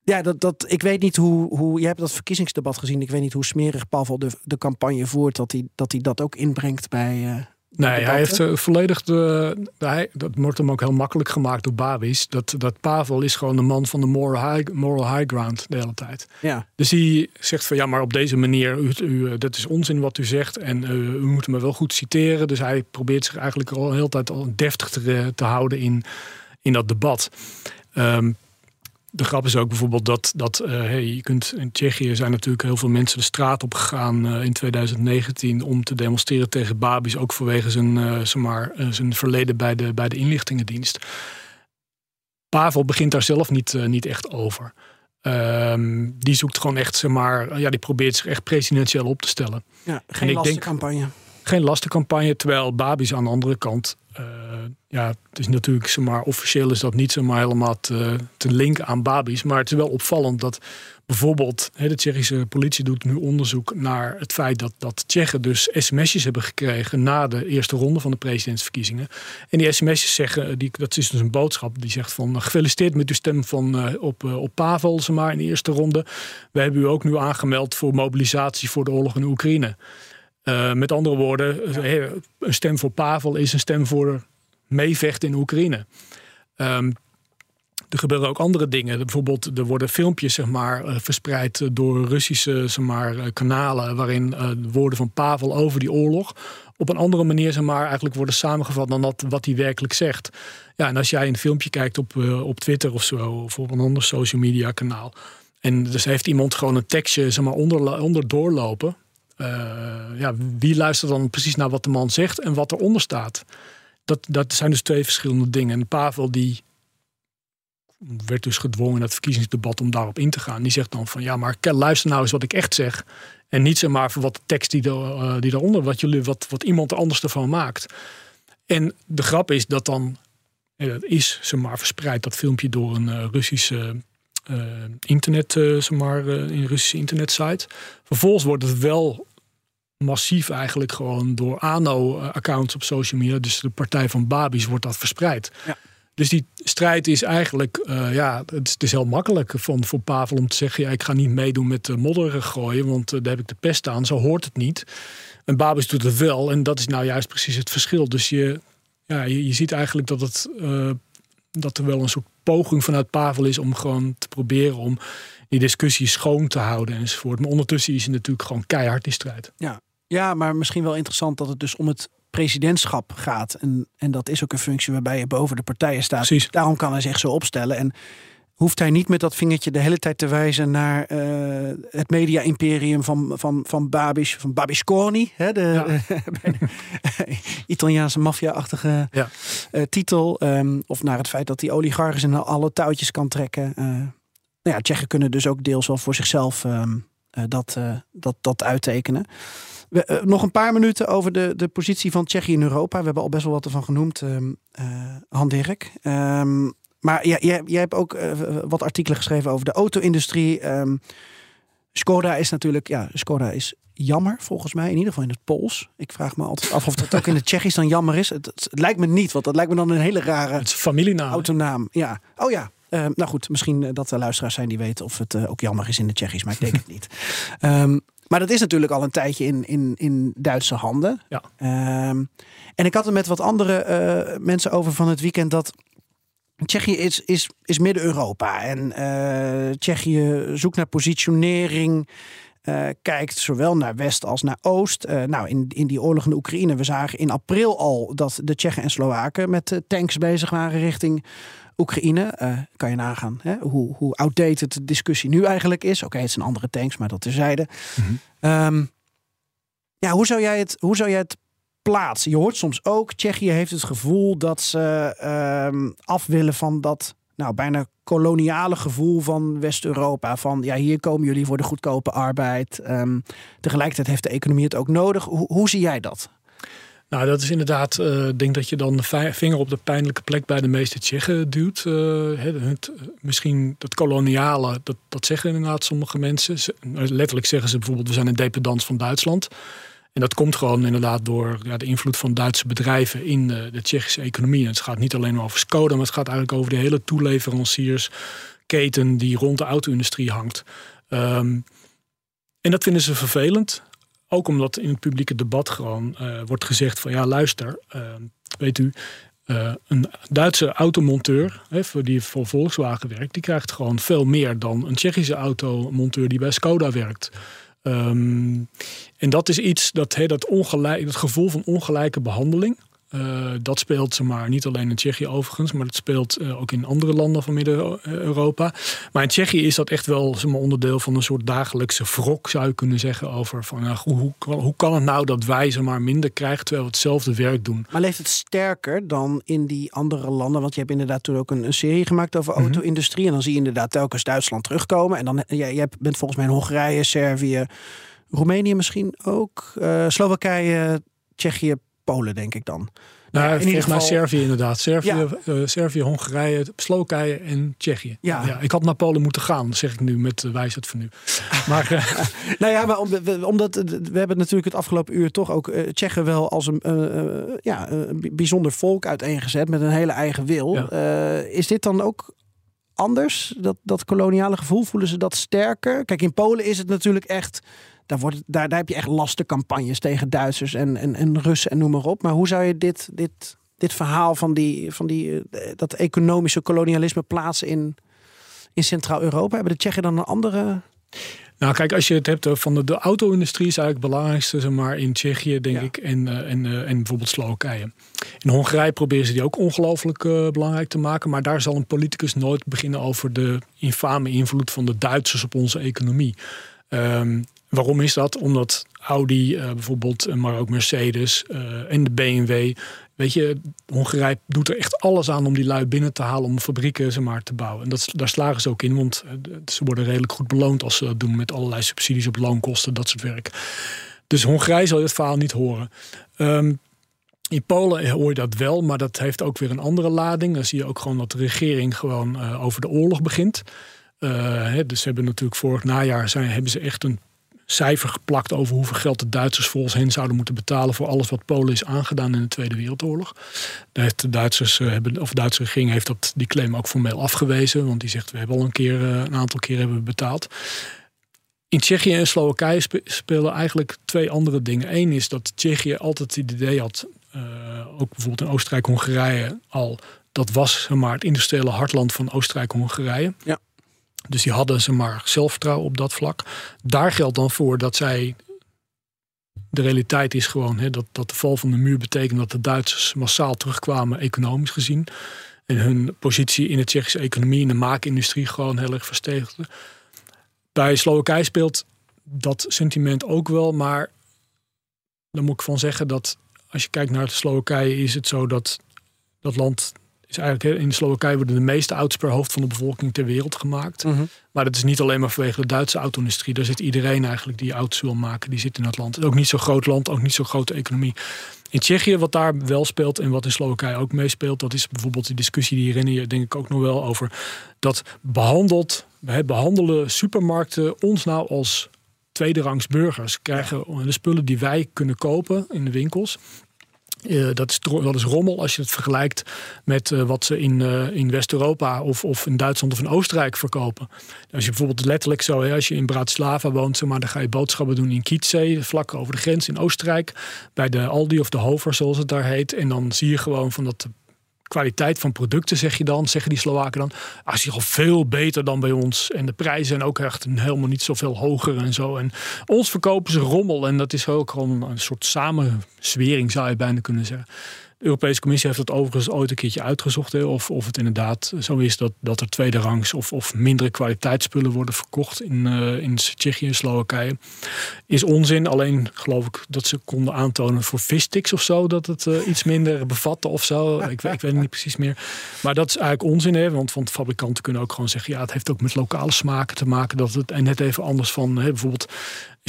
Ja, dat, dat, ik weet niet hoe, hoe. Je hebt dat verkiezingsdebat gezien. Ik weet niet hoe smerig Pavel de, de campagne voert. Dat hij, dat hij dat ook inbrengt bij, Nee, hij heeft uh, volledig de. Hij, dat wordt hem ook heel makkelijk gemaakt door Babis. Dat, dat Pavel is gewoon de man van de moral high, moral high ground de hele tijd. Ja. Dus hij zegt van ja, maar op deze manier, u, u, eh, dat is onzin wat u zegt. En uh, u moet me wel goed citeren. Dus hij probeert zich eigenlijk al de hele tijd al deftig te, te houden in, in dat debat. Um, de grap is ook bijvoorbeeld dat, dat uh, hey, je kunt, in Tsjechië zijn natuurlijk heel veel mensen de straat op gegaan uh, in 2019 om te demonstreren tegen Babis, ook vanwege zijn, uh, zeg maar, zijn verleden bij de, bij de inlichtingendienst. Pavel begint daar zelf niet, niet echt over. Um, die zoekt gewoon echt, zeg maar, ja, die probeert zich echt presidentieel op te stellen. Ja, geen lastencampagne. Geen lastencampagne, terwijl Babis aan de andere kant ja, het is natuurlijk, zeg maar, officieel is dat niet zomaar helemaal te, te linken aan Babis. Maar het is wel opvallend dat bijvoorbeeld de Tsjechische politie doet nu onderzoek naar het feit dat, dat Tsjechen dus sms'jes hebben gekregen na de eerste ronde van de presidentsverkiezingen. En die sms'jes zeggen, die, dat is dus een boodschap die zegt van gefeliciteerd met uw stem van, op, op Pavel, zeg maar, in de eerste ronde. We hebben u ook nu aangemeld voor mobilisatie voor de oorlog in Oekraïne. Uh, met andere woorden, een stem voor Pavel is een stem voor meevechten in Oekraïne. Um, er gebeuren ook andere dingen. Bijvoorbeeld, er worden filmpjes zeg maar, eh, verspreid door Russische zeg maar, eh, kanalen. waarin woorden van Pavel over die oorlog. op een andere manier zeg maar, eigenlijk worden samengevat dan wat hij werkelijk zegt. Ja, en als jij een filmpje kijkt op, op Twitter of zo. of op een ander social media kanaal. en dus heeft iemand gewoon een tekstje zeg maar, onder, onder doorlopen ja, wie luistert dan precies naar wat de man zegt en wat eronder staat? Dat, dat zijn dus twee verschillende dingen. En Pavel die werd dus gedwongen in het verkiezingsdebat om daarop in te gaan. Die zegt dan van ja, maar luister nou eens wat ik echt zeg. En niet zeg maar voor wat de tekst die, er, die daaronder, wat, jullie, wat, wat iemand anders ervan maakt. En de grap is dat dan, dat is zeg maar verspreid dat filmpje door een Russische uh, internet, uh, zeg maar, uh, in Russische internetsite. Vervolgens wordt het wel massief eigenlijk gewoon door ANO-accounts op social media, dus de partij van Babis, wordt dat verspreid. Ja. Dus die strijd is eigenlijk, ja, het is, heel makkelijk van, voor Pavel om te zeggen, ja, ik ga niet meedoen met uh, modder gooien, want daar heb ik de pest aan, zo hoort het niet. En Babis doet het wel en dat is nou juist precies het verschil. Dus je, ja, je, je ziet eigenlijk dat het dat er wel een soort poging vanuit Pavel is om gewoon te proberen om die discussie schoon te houden enzovoort. Maar ondertussen is het natuurlijk gewoon keihard die strijd. Ja, ja maar misschien wel interessant dat het dus om het presidentschap gaat. En, en dat is ook een functie waarbij je boven de partijen staat. Precies. Daarom kan hij zich zo opstellen. En hoeft hij niet met dat vingertje de hele tijd te wijzen naar uh, het media-imperium van, van, van Babiš, van Babisconi, hè, de, ja. Italiaanse maffia-achtige ja. uh, titel. Um, of naar het feit dat die oligarchs in alle touwtjes kan trekken. Uh, nou ja, Tsjechen kunnen dus ook deels wel voor zichzelf um, dat, dat, dat uittekenen. We, nog een paar minuten over de, de positie van Tsjechië in Europa. We hebben al best wel wat ervan genoemd, um, Han Dirk. Maar jij, jij, jij hebt ook uh, wat artikelen geschreven over de auto-industrie. Um, Skoda is natuurlijk, ja, Skoda is jammer volgens mij, in ieder geval in het Pools. Ik vraag me altijd af of dat ook in het Tsjechisch dan jammer is. Het, het, lijkt me niet, want dat lijkt me dan een hele rare het familienaam. Autonaam. Ja. Oh ja. Uh, nou goed, misschien dat er luisteraars zijn die weten of het uh, ook jammer is in het Tsjechisch, maar ik denk het niet. Um, maar dat is natuurlijk al een tijdje in, in, in Duitse handen. Ja. Um, en ik had er met wat andere uh, mensen over van het weekend dat Tsjechië is, is, is Midden-Europa. En uh, Tsjechië zoekt naar positionering. Uh, kijkt zowel naar West als naar Oost. Uh, nou, in, in die oorlog in de Oekraïne, we zagen in april al dat de Tsjechen en Slowaken met tanks bezig waren richting Oekraïne. Uh, kan je nagaan hè? hoe, hoe outdated de discussie nu eigenlijk is. Oké, okay, het zijn andere tanks, maar dat terzijde. Mm -hmm. um, ja, hoe zou jij het, hoe zou jij het plaats. Je hoort soms ook, Tsjechië heeft het gevoel dat ze uh, af willen van dat nou, bijna koloniale gevoel van West-Europa. Van ja, hier komen jullie voor de goedkope arbeid. Um, tegelijkertijd heeft de economie het ook nodig. Hoe, hoe zie jij dat? Nou, dat is inderdaad, ik uh, denk dat je dan de vinger op de pijnlijke plek bij de meeste Tsjechen duwt. Uh, het, misschien dat koloniale, dat, dat zeggen inderdaad sommige mensen. Letterlijk zeggen ze bijvoorbeeld, we zijn een dependance van Duitsland. En dat komt gewoon inderdaad door ja, de invloed van Duitse bedrijven in de, de Tsjechische economie. En het gaat niet alleen over Skoda, maar het gaat eigenlijk over de hele toeleveranciersketen die rond de auto-industrie hangt. Um, en dat vinden ze vervelend. Ook omdat in het publieke debat gewoon uh, wordt gezegd van ja, luister, uh, weet u, uh, een Duitse automonteur, hè, die voor Volkswagen werkt, die krijgt gewoon veel meer dan een Tsjechische automonteur die bij Skoda werkt. Um, en dat is iets, dat, he, dat, ongelijk, dat gevoel van ongelijke behandeling. Uh, dat speelt maar niet alleen in Tsjechië overigens, maar dat speelt uh, ook in andere landen van Midden-Europa. Maar in Tsjechië is dat echt wel zeg maar, onderdeel van een soort dagelijkse wrok, zou je kunnen zeggen. Over van nou, hoe, hoe, hoe, kan het nou dat wij ze maar minder krijgen terwijl we hetzelfde werk doen? Maar leeft het sterker dan in die andere landen? Want je hebt inderdaad toen ook een, een serie gemaakt over mm -hmm. auto-industrie. En dan zie je inderdaad telkens Duitsland terugkomen. En dan jij, jij bent volgens mij in Hongarije, Servië. Roemenië misschien ook. Uh, Slowakije, Tsjechië, Polen, denk ik dan. Nou, in volgens mij Servië inderdaad. Servië, ja. uh, Servië, Hongarije, Slowakije en Tsjechië. Ja. ja. ik had naar Polen moeten gaan, zeg ik nu met uh, wijsheid van nu. Maar, uh, nou ja, maar omdat we hebben natuurlijk het afgelopen uur toch ook Tsjechen wel als een ja, bijzonder volk uiteengezet met een hele eigen wil. Is dit dan ook anders? Dat, dat koloniale gevoel, voelen ze dat sterker? Kijk, in Polen is het natuurlijk echt daar, wordt, daar, daar heb je echt lastencampagnes tegen Duitsers en, en, en Russen en noem maar op. Maar hoe zou je dit, dit, dit verhaal van, die, van die, eh, dat economische kolonialisme plaatsen in, in Centraal-Europa? Hebben de Tsjechen dan een andere nou, kijk, als je het hebt van de, de auto-industrie is eigenlijk het belangrijkste, zeg maar, in Tsjechië, denk ja. ik, en, uh, en, uh, en bijvoorbeeld Slowakije. In Hongarije proberen ze die ook ongelooflijk uh, belangrijk te maken, maar daar zal een politicus nooit beginnen over de infame invloed van de Duitsers op onze economie. Um, Waarom is dat? Omdat Audi bijvoorbeeld, maar ook Mercedes en de BMW Weet je, Hongarije doet er echt alles aan om die lui binnen te halen om fabrieken ze maar te bouwen. En dat, daar slagen ze ook in, want ze worden redelijk goed beloond als ze dat doen met allerlei subsidies op loonkosten, dat soort werk. Dus Hongarije zal het verhaal niet horen. Ehm, in Polen hoor je dat wel, maar dat heeft ook weer een andere lading. Dan zie je ook gewoon dat de regering gewoon over de oorlog begint. Uh, dus ze hebben natuurlijk vorig najaar zijn, hebben ze echt een cijfer geplakt over hoeveel geld de Duitsers volgens hen zouden moeten betalen voor alles wat Polen is aangedaan in de Tweede Wereldoorlog. De Duitsers eh, hebben, of de Duitse regering heeft dat, die claim ook formeel afgewezen, want die zegt we hebben al een keer een aantal keer hebben betaald. In Tsjechië en Slowakije spelen eigenlijk twee andere dingen. Eén is dat Tsjechië altijd het idee had, uh, ook bijvoorbeeld in Oostenrijk-Hongarije al, dat was maar, het industriële hartland van Oostenrijk-Hongarije. Ja. Dus die hadden ze maar zelfvertrouwen op dat vlak. Daar geldt dan voor dat zij. De realiteit is gewoon dat, dat de val van de muur betekent dat de Duitsers massaal terugkwamen, economisch gezien. En hun positie in de Tsjechische economie, in de maakindustrie, gewoon heel erg verstevigde. Bij Slowakije speelt dat sentiment ook wel, maar dan moet ik van zeggen dat als je kijkt naar Slowakije, is het zo dat dat land is eigenlijk in Slowakije worden de meeste auto's per hoofd van de bevolking ter wereld gemaakt. Mhm. Maar dat is niet alleen maar vanwege de Duitse auto-industrie. Daar zit iedereen eigenlijk die auto's wil maken, die zit in het land. Ook niet zo groot land, ook niet zo grote economie. In Tsjechië, wat daar wel speelt en wat in Slowakije ook meespeelt, dat is bijvoorbeeld die discussie die herinner je denk ik ook nog wel over. Dat behandelt, behandelen supermarkten ons nou als tweederangs burgers. Krijgen de spullen die wij kunnen kopen in de winkels. Uh, dat, is, dat is rommel als je het vergelijkt met uh, wat ze in, uh, in West-Europa of, of in Duitsland of in Oostenrijk verkopen. Als je bijvoorbeeld letterlijk zo, hè, als je in Bratislava woont, maar, dan ga je boodschappen doen in Kitzee, vlak over de grens in Oostenrijk, bij de Aldi of de Hover zoals het daar heet. En dan zie je gewoon van dat kwaliteit van producten, zeg je dan, zeggen die Slowaken dan. Als je al veel beter dan bij ons. En de prijzen zijn ook echt helemaal niet zoveel hoger en zo. En ons verkopen ze rommel. En dat is ook gewoon een soort samenzwering, zou je bijna kunnen zeggen. De Europese Commissie heeft het overigens ooit een keertje uitgezocht. Of, of het inderdaad zo is dat, dat er tweederangs of, of mindere kwaliteitsspullen worden verkocht in, uh, in Tsjechië en Slowakije. Is onzin. Alleen geloof ik dat ze konden aantonen voor vissticks of zo. Dat het uh, iets minder bevatte of zo. Ik, ik, weet het niet precies meer. Maar dat is eigenlijk onzin. Hè, want, want fabrikanten kunnen ook gewoon zeggen. Ja, het heeft ook met lokale smaken te maken. Dat het en net even anders van hè, bijvoorbeeld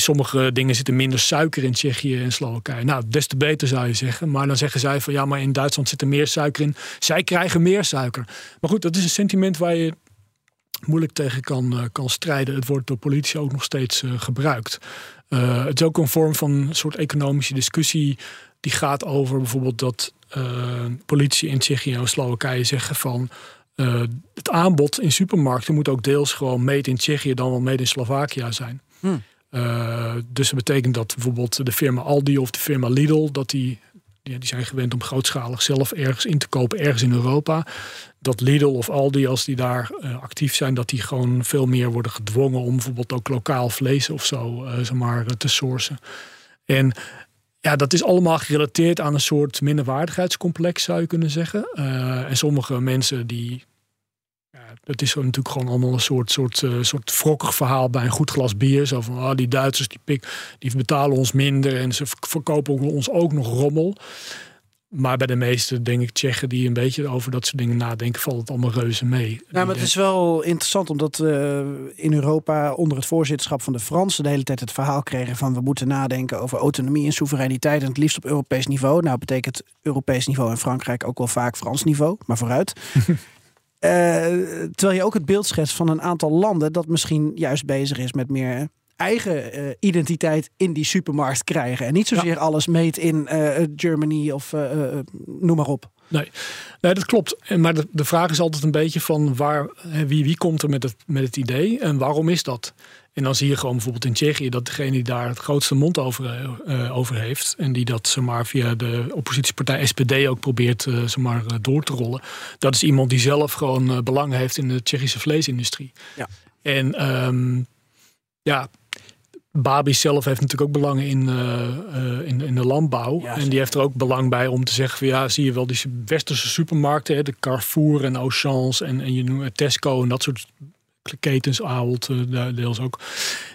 sommige dingen zitten minder suiker in Tsjechië en Slowakije. Nou, des te beter zou je zeggen. Maar dan zeggen zij van ja, maar in Duitsland zit er meer suiker in. Zij krijgen meer suiker. Maar goed, dat is een sentiment waar je moeilijk tegen kan, uh, kan strijden. Het wordt door politici ook nog steeds uh, gebruikt. Uh, het is ook een vorm van een soort economische discussie die gaat over bijvoorbeeld dat politici in Tsjechië en Slowakije zeggen van het aanbod in supermarkten moet ook deels gewoon made in Tsjechië dan wel made in Slovakia zijn. Hmm. Uh, dus dat betekent dat bijvoorbeeld de firma Aldi of de firma Lidl, dat die, die, zijn gewend om grootschalig zelf ergens in te kopen, ergens in Europa. Dat Lidl of Aldi, als die daar uh, actief zijn, dat die gewoon veel meer worden gedwongen om bijvoorbeeld ook lokaal vlees of zo uh, te sourcen. En ja, dat is allemaal gerelateerd aan een soort minderwaardigheidscomplex, zou je kunnen zeggen. en sommige mensen die dat is natuurlijk gewoon allemaal een soort, soort, uh, soort wrokkig verhaal bij een goed glas bier. Zo van, ah, die Duitsers die, pik, die betalen ons minder en ze verkopen ons ook nog rommel. Maar bij de meeste, denk ik, Tsjechen die een beetje over dat soort dingen nadenken, valt het allemaal reuze mee. Nou, maar het is wel interessant omdat we in Europa onder het voorzitterschap van de Fransen de hele tijd het verhaal kregen van we moeten nadenken over autonomie en soevereiniteit en het liefst op Europees niveau. Nou betekent Europees niveau in Frankrijk ook wel vaak Frans niveau, maar vooruit. Uh, terwijl je ook het beeld schetst van een aantal landen dat misschien juist bezig is met meer eigen uh, identiteit in die supermarkt krijgen. En niet zozeer alles meet in uh, Germany of noem maar op. Nee, nee dat klopt. Maar de, de vraag is altijd een beetje van waar, wie, wie komt er met het, met het idee en waarom is dat? En dan zie je gewoon bijvoorbeeld in Tsjechië dat degene die daar het grootste mond over, uh, over heeft. En die dat zomaar via de oppositiepartij SPD ook probeert uh, zomaar, door te rollen. Dat is iemand die zelf gewoon belang heeft in de Tsjechische vleesindustrie. Ja. En um, ja, Babi zelf heeft natuurlijk ook belangen in, in, in, de landbouw. en die heeft er ook belang bij om te zeggen: van, ja, zie je wel, die westerse supermarkten, hè, de Carrefour en Auchan's en, en je noemt Tesco en dat soort ketens, Ahold deels ook.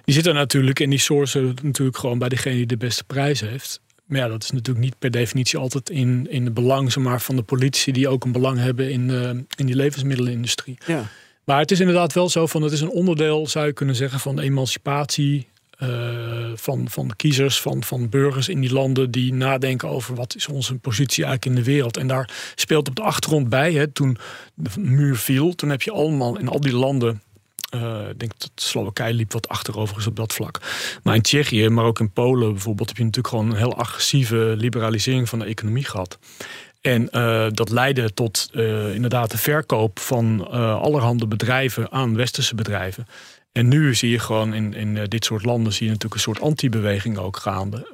Die zitten natuurlijk en die sourcen natuurlijk gewoon bij degene die de beste prijs heeft. Maar ja, dat is natuurlijk niet per definitie altijd in, in de belang maar, van de politici die ook een belang hebben in, in die levensmiddelenindustrie. Ja. Maar het is inderdaad wel zo van het is een onderdeel, zou je kunnen zeggen, van de emancipatie uh, van, van kiezers, van, van burgers in die landen die nadenken over wat is onze positie eigenlijk in de wereld. En daar speelt op de achtergrond bij, hè, toen de muur viel, toen heb je allemaal in al die landen. Uh, ik denk dat Slowakije liep wat achterover is op dat vlak. Maar in Tsjechië, maar ook in Polen bijvoorbeeld, heb je natuurlijk gewoon een heel agressieve liberalisering van de economie gehad. En uh, dat leidde tot uh, inderdaad de verkoop van allerhande bedrijven aan westerse bedrijven. En nu zie je gewoon in, in dit soort landen zie je natuurlijk een soort anti-beweging ook gaande.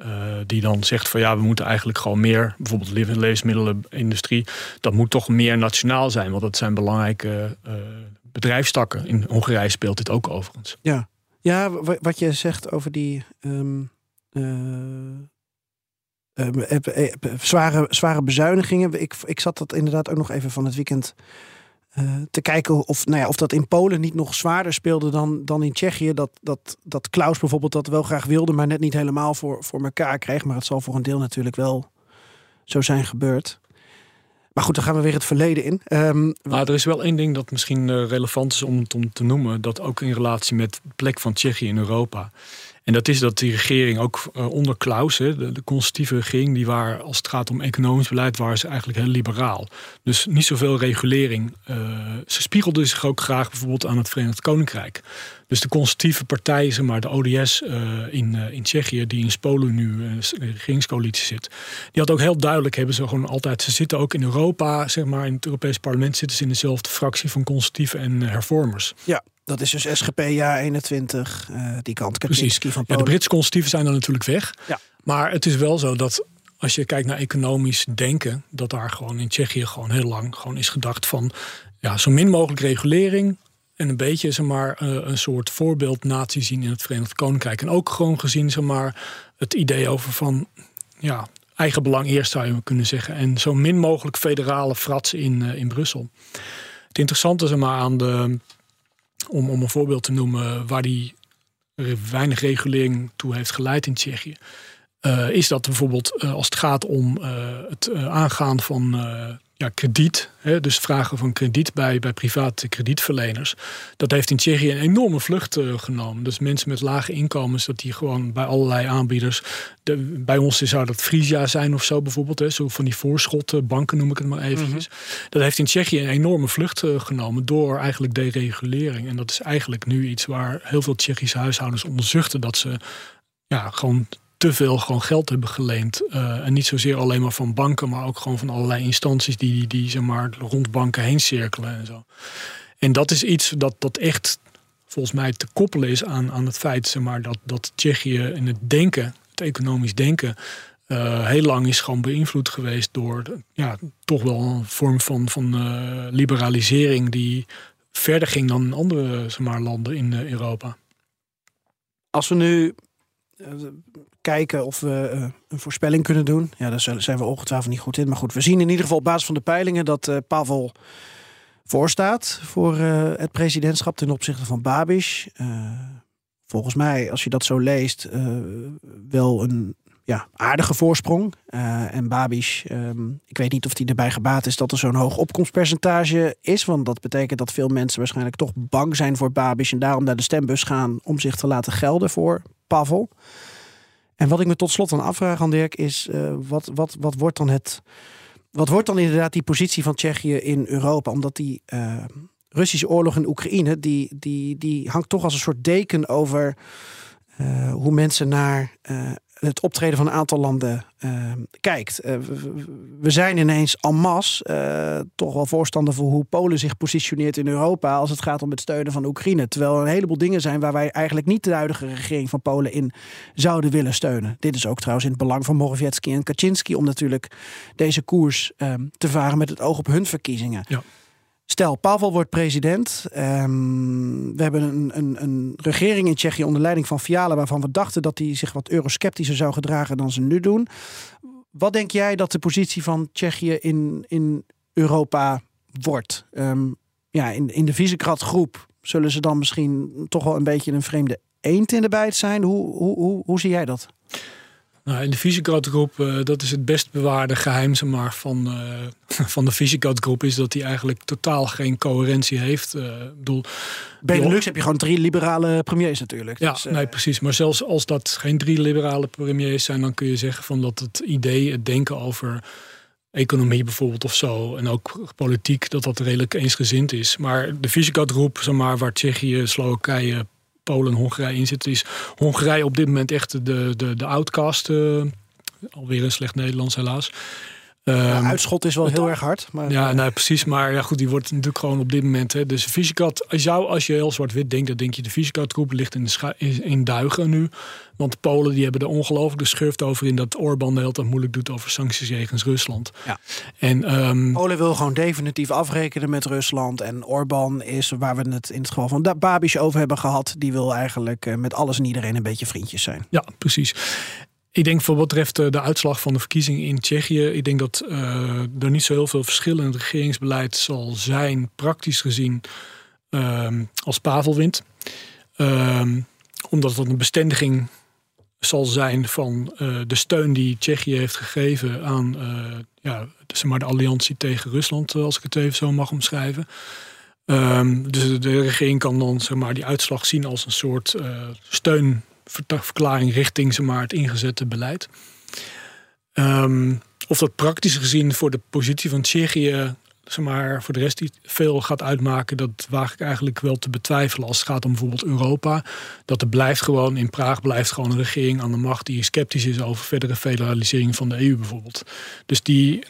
Die dan zegt van ja, we moeten eigenlijk gewoon meer, bijvoorbeeld de levensmiddelenindustrie, dat moet toch meer nationaal zijn. Want dat zijn belangrijke bedrijfstakken. In Hongarije speelt dit ook overigens. Ja, ja wat je zegt over die um, zware, zware bezuinigingen. Ik, ik zat dat inderdaad ook nog even van het weekend te kijken of, nou ja, of dat in Polen niet nog zwaarder speelde dan, dan in Tsjechië. Dat, dat, dat Klaus bijvoorbeeld dat wel graag wilde, maar net niet helemaal voor, voor elkaar kreeg. Maar het zal voor een deel natuurlijk wel zo zijn gebeurd. Maar goed, dan gaan we weer het verleden in. Maar er is wel één ding dat misschien uh, relevant is om, om te noemen. Dat ook in relatie met de plek van Tsjechië in Europa. En dat is dat die regering ook uh, onder Klaus, de, de, regering, die waar als het gaat om economisch beleid, waren ze eigenlijk heel liberaal. Dus niet zoveel regulering. Uh, ze spiegelden zich ook graag bijvoorbeeld aan het Verenigd Koninkrijk. Dus de conservatieve partij, zeg maar, de ODS uh, in, in Tsjechië, die in Polen nu in de regeringscoalitie zit, die had ook heel duidelijk, hebben ze gewoon altijd, ze zitten ook in Europa, zeg maar, in het Europees parlement zitten ze in dezelfde fractie van conservatieven en hervormers. Ja, dat is dus SGP ja 21, uh, die kant. Kaczynski van. Ja, de Britse conservatieven zijn dan natuurlijk weg. Ja. Maar het is wel zo dat als je kijkt naar economisch denken, dat daar gewoon in Tsjechië gewoon heel lang gewoon is gedacht van ja, zo min mogelijk regulering. En een beetje zeg maar, uh, een soort voorbeeld natie zien in het Verenigd Koninkrijk. En ook gewoon gezien zeg maar, het idee over van ja, eigen belang eerst zou je kunnen zeggen. En zo min mogelijk federale fratsen in, uh, in Brussel. Het interessante zeg maar, aan de om, om een voorbeeld te noemen waar die weinig regulering toe heeft geleid in Tsjechië. Uh, is dat bijvoorbeeld als het gaat om het aangaan van ja, krediet, hè, dus vragen van krediet bij, bij private kredietverleners. Dat heeft in Tsjechië een enorme vlucht uh, genomen. Dus mensen met lage inkomens, dat die gewoon bij allerlei aanbieders. De, bij ons zou dat Frisia zijn of zo bijvoorbeeld. Hè, zo van die voorschotbanken noem ik het maar eventjes. Mm -hmm. Dat heeft in Tsjechië een enorme vlucht uh, genomen door eigenlijk deregulering. En dat is eigenlijk nu iets waar heel veel Tsjechische huishoudens onderzuchten dat ze ja, gewoon te veel gewoon geld hebben geleend. Uh, en niet zozeer alleen maar van banken, maar ook gewoon van allerlei instanties die, die zeg maar, rond banken heen cirkelen en zo. En dat is iets dat, dat echt volgens mij te koppelen is aan, aan het feit zeg maar, dat, dat Tsjechië in het denken, het economisch denken, uh, heel lang is gewoon beïnvloed geweest door ja, toch wel een vorm van, van uh, liberalisering die verder ging dan andere zeg maar, landen in Europa. Als we nu kijken of we uh, een voorspelling kunnen doen. Ja, daar zijn we ongetwijfeld niet goed in. Maar goed, we zien in ieder geval op basis van de peilingen dat uh, Pavel voorstaat voor uh, het presidentschap ten opzichte van Babiš. volgens mij, als je dat zo leest, wel een ja, aardige voorsprong. en Babiš, um, ik weet niet of hij erbij gebaat is dat er zo'n hoog opkomstpercentage is. Want dat betekent dat veel mensen waarschijnlijk toch bang zijn voor Babiš. En daarom naar de stembus gaan om zich te laten gelden voor Pavel. En wat ik me tot slot dan afvraag aan Dirk is, uh, wat, wat, wat wordt dan het... Wat wordt dan inderdaad die positie van Tsjechië in Europa? Omdat die uh, Russische oorlog in Oekraïne, die, die, die hangt toch als een soort deken over uh, hoe mensen naar het optreden van een aantal landen uh, kijkt. Uh, we zijn ineens en masse uh, toch wel voorstander voor hoe Polen zich positioneert in Europa als het gaat om het steunen van Oekraïne. Terwijl er een heleboel dingen zijn waar wij eigenlijk niet de huidige regering van Polen in zouden willen steunen. Dit is ook trouwens in het belang van Morawiecki en Kaczynski om natuurlijk deze koers ehm, te varen met het oog op hun verkiezingen. Ja. Stel, Pavel wordt president. Um, we hebben een, een, een, regering in Tsjechië onder leiding van Fiala... waarvan we dachten dat hij zich wat eurosceptischer zou gedragen dan ze nu doen. Wat denk jij dat de positie van Tsjechië in, in Europa wordt? Um, ja, in, in de Visegrad groep Zullen ze dan misschien toch wel een beetje een vreemde eend in de bijt zijn? Hoe, hoe, hoe, hoe zie jij dat? Nou, in de Visegrad groep, uh, dat is het best bewaarde geheim zeg maar, van, uh, van de Visegrad groep, is dat hij eigenlijk totaal geen coherentie heeft. Uh, bedoel, Benelux heb je gewoon drie liberale premiers natuurlijk. Ja, dus, nee, precies. Maar zelfs als dat geen drie liberale premiers zijn, dan kun je zeggen van dat het idee, het denken over economie bijvoorbeeld of zo, en ook politiek, dat dat redelijk eensgezind is. Maar de Visegrad groep, zeg maar, waar Tsjechië, Slowakije, Polen en Hongarije in zitten, is Hongarije op dit moment echt de, de, de outcast. Uh, alweer een slecht Nederlands helaas. Ja, ehm, uitschot is wel heel erg hard. Maar... Ja, nou, precies. Maar ja, goed, die wordt natuurlijk gewoon op dit moment. Hè, dus Visegrad, jou, als je heel zwart-wit denkt, dan denk je de Visegrad groep ligt in, de in duigen nu. Want de Polen die hebben er ongelooflijk de schurft over in dat Orbán de hele tijd moeilijk doet over sancties tegen Rusland. Ja. En, um... Polen wil gewoon definitief afrekenen met Rusland. En Orbán is, waar we het in het geval van Babiš over hebben gehad, die wil eigenlijk eh, met alles en iedereen een beetje vriendjes zijn. Ja, precies. Ik denk voor wat betreft eh, de uitslag van de verkiezingen in Tsjechië, ik denk dat uh, er niet zo heel veel verschil in het regeringsbeleid zal zijn, praktisch gezien, uh, als Pavel wint. Ehm, omdat het een bestendiging zal zijn van uh, de steun die Tsjechië heeft gegeven aan ja, zeg maar de alliantie tegen Rusland, als ik het even zo mag omschrijven. Um, dus de regering kan dan zeg maar, die uitslag zien als een soort steun verklaring richting zeg maar, het ingezette beleid. Um, of dat praktisch gezien voor de positie van Tsjechië, zeg maar, voor de rest niet veel gaat uitmaken, dat waag ik eigenlijk wel te betwijfelen als het gaat om bijvoorbeeld Europa. Dat er blijft gewoon, in Praag blijft gewoon een regering aan de macht die sceptisch is over verdere federalisering van de EU bijvoorbeeld. Dus die,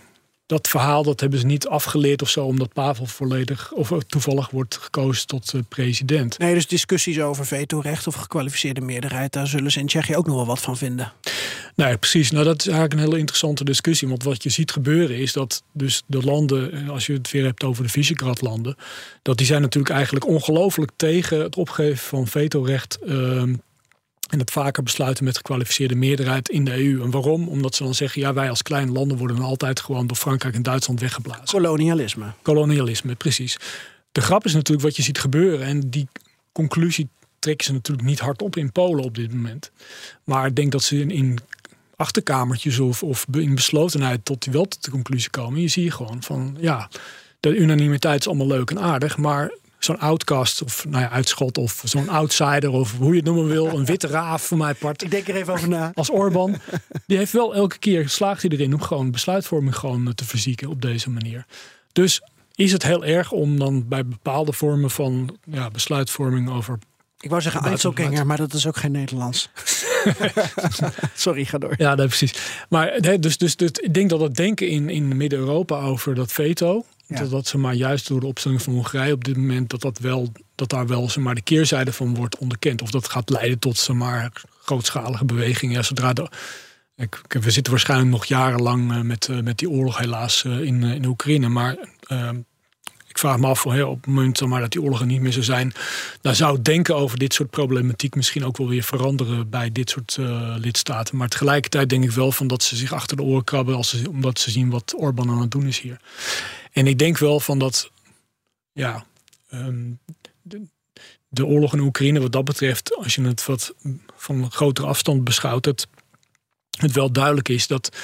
dat verhaal dat hebben ze niet afgeleerd of zo, omdat Pavel volledig of toevallig wordt gekozen tot uh, president. Nee, dus discussies over vetorecht of gekwalificeerde meerderheid, daar zullen ze in Tsjechië ook nog wel wat van vinden. Nee, precies. Nou, dat is eigenlijk een hele interessante discussie. Want wat je ziet gebeuren is dat dus de landen, eh, als je het weer hebt over de Visegrad-landen, dat die zijn natuurlijk eigenlijk ongelooflijk tegen het opgeven van vetorecht. Uh, en het vaker besluiten met gekwalificeerde meerderheid in de EU. En waarom? Omdat ze dan zeggen: ja, wij als kleine landen worden dan altijd gewoon door Frankrijk en Duitsland weggeblazen. Kolonialisme. Kolonialisme, precies. De grap is natuurlijk wat je ziet gebeuren. En die conclusie trekken ze natuurlijk niet hard op in Polen op dit moment. Maar ik denk dat ze in, in achterkamertjes of, of in beslotenheid tot die wel tot de conclusie komen. Je ziet gewoon van ja, de unanimiteit is allemaal leuk en aardig, maar zo'n outcast of nou ja, uitschot of zo'n outsider of hoe je het noemen wil, een witte raaf voor mij part. Ik denk er even over na. Als Orbán, die heeft wel elke keer slaagt hij erin om gewoon besluitvorming gewoon te verzieken op deze manier. Dus is het heel erg om dan bij bepaalde vormen van ja, besluitvorming over ik wou zeggen Einzelganger, maar dat is ook geen Nederlands. Sorry, ga door. Ja, nee, precies. Maar dus, dus, dus, ik denk dat het denken in, in Midden-Europa over dat veto... Dat, dat ze maar juist door de opstelling van Hongarije op dit moment... dat, dat, wel, dat daar wel ze maar, de keerzijde van wordt onderkend. Of dat gaat leiden tot ze maar, grootschalige bewegingen. Ja, zodra de, ik, we zitten waarschijnlijk nog jarenlang eh, met, eh, met die oorlog helaas eh, in, in Oekraïne. Maar ehm, ik vraag me af voor op het moment maar, dat die oorlogen niet meer zo zijn. Dan zou denken over dit soort problematiek misschien ook wel weer veranderen bij dit soort lidstaten. Maar tegelijkertijd denk ik wel van dat ze zich achter de oren krabben als ze, omdat ze zien wat Orbán aan het doen is hier. En ik denk wel van dat, ja, um, de, oorlog in Oekraïne wat dat betreft, als je het wat van grotere afstand beschouwt, het, wel duidelijk is dat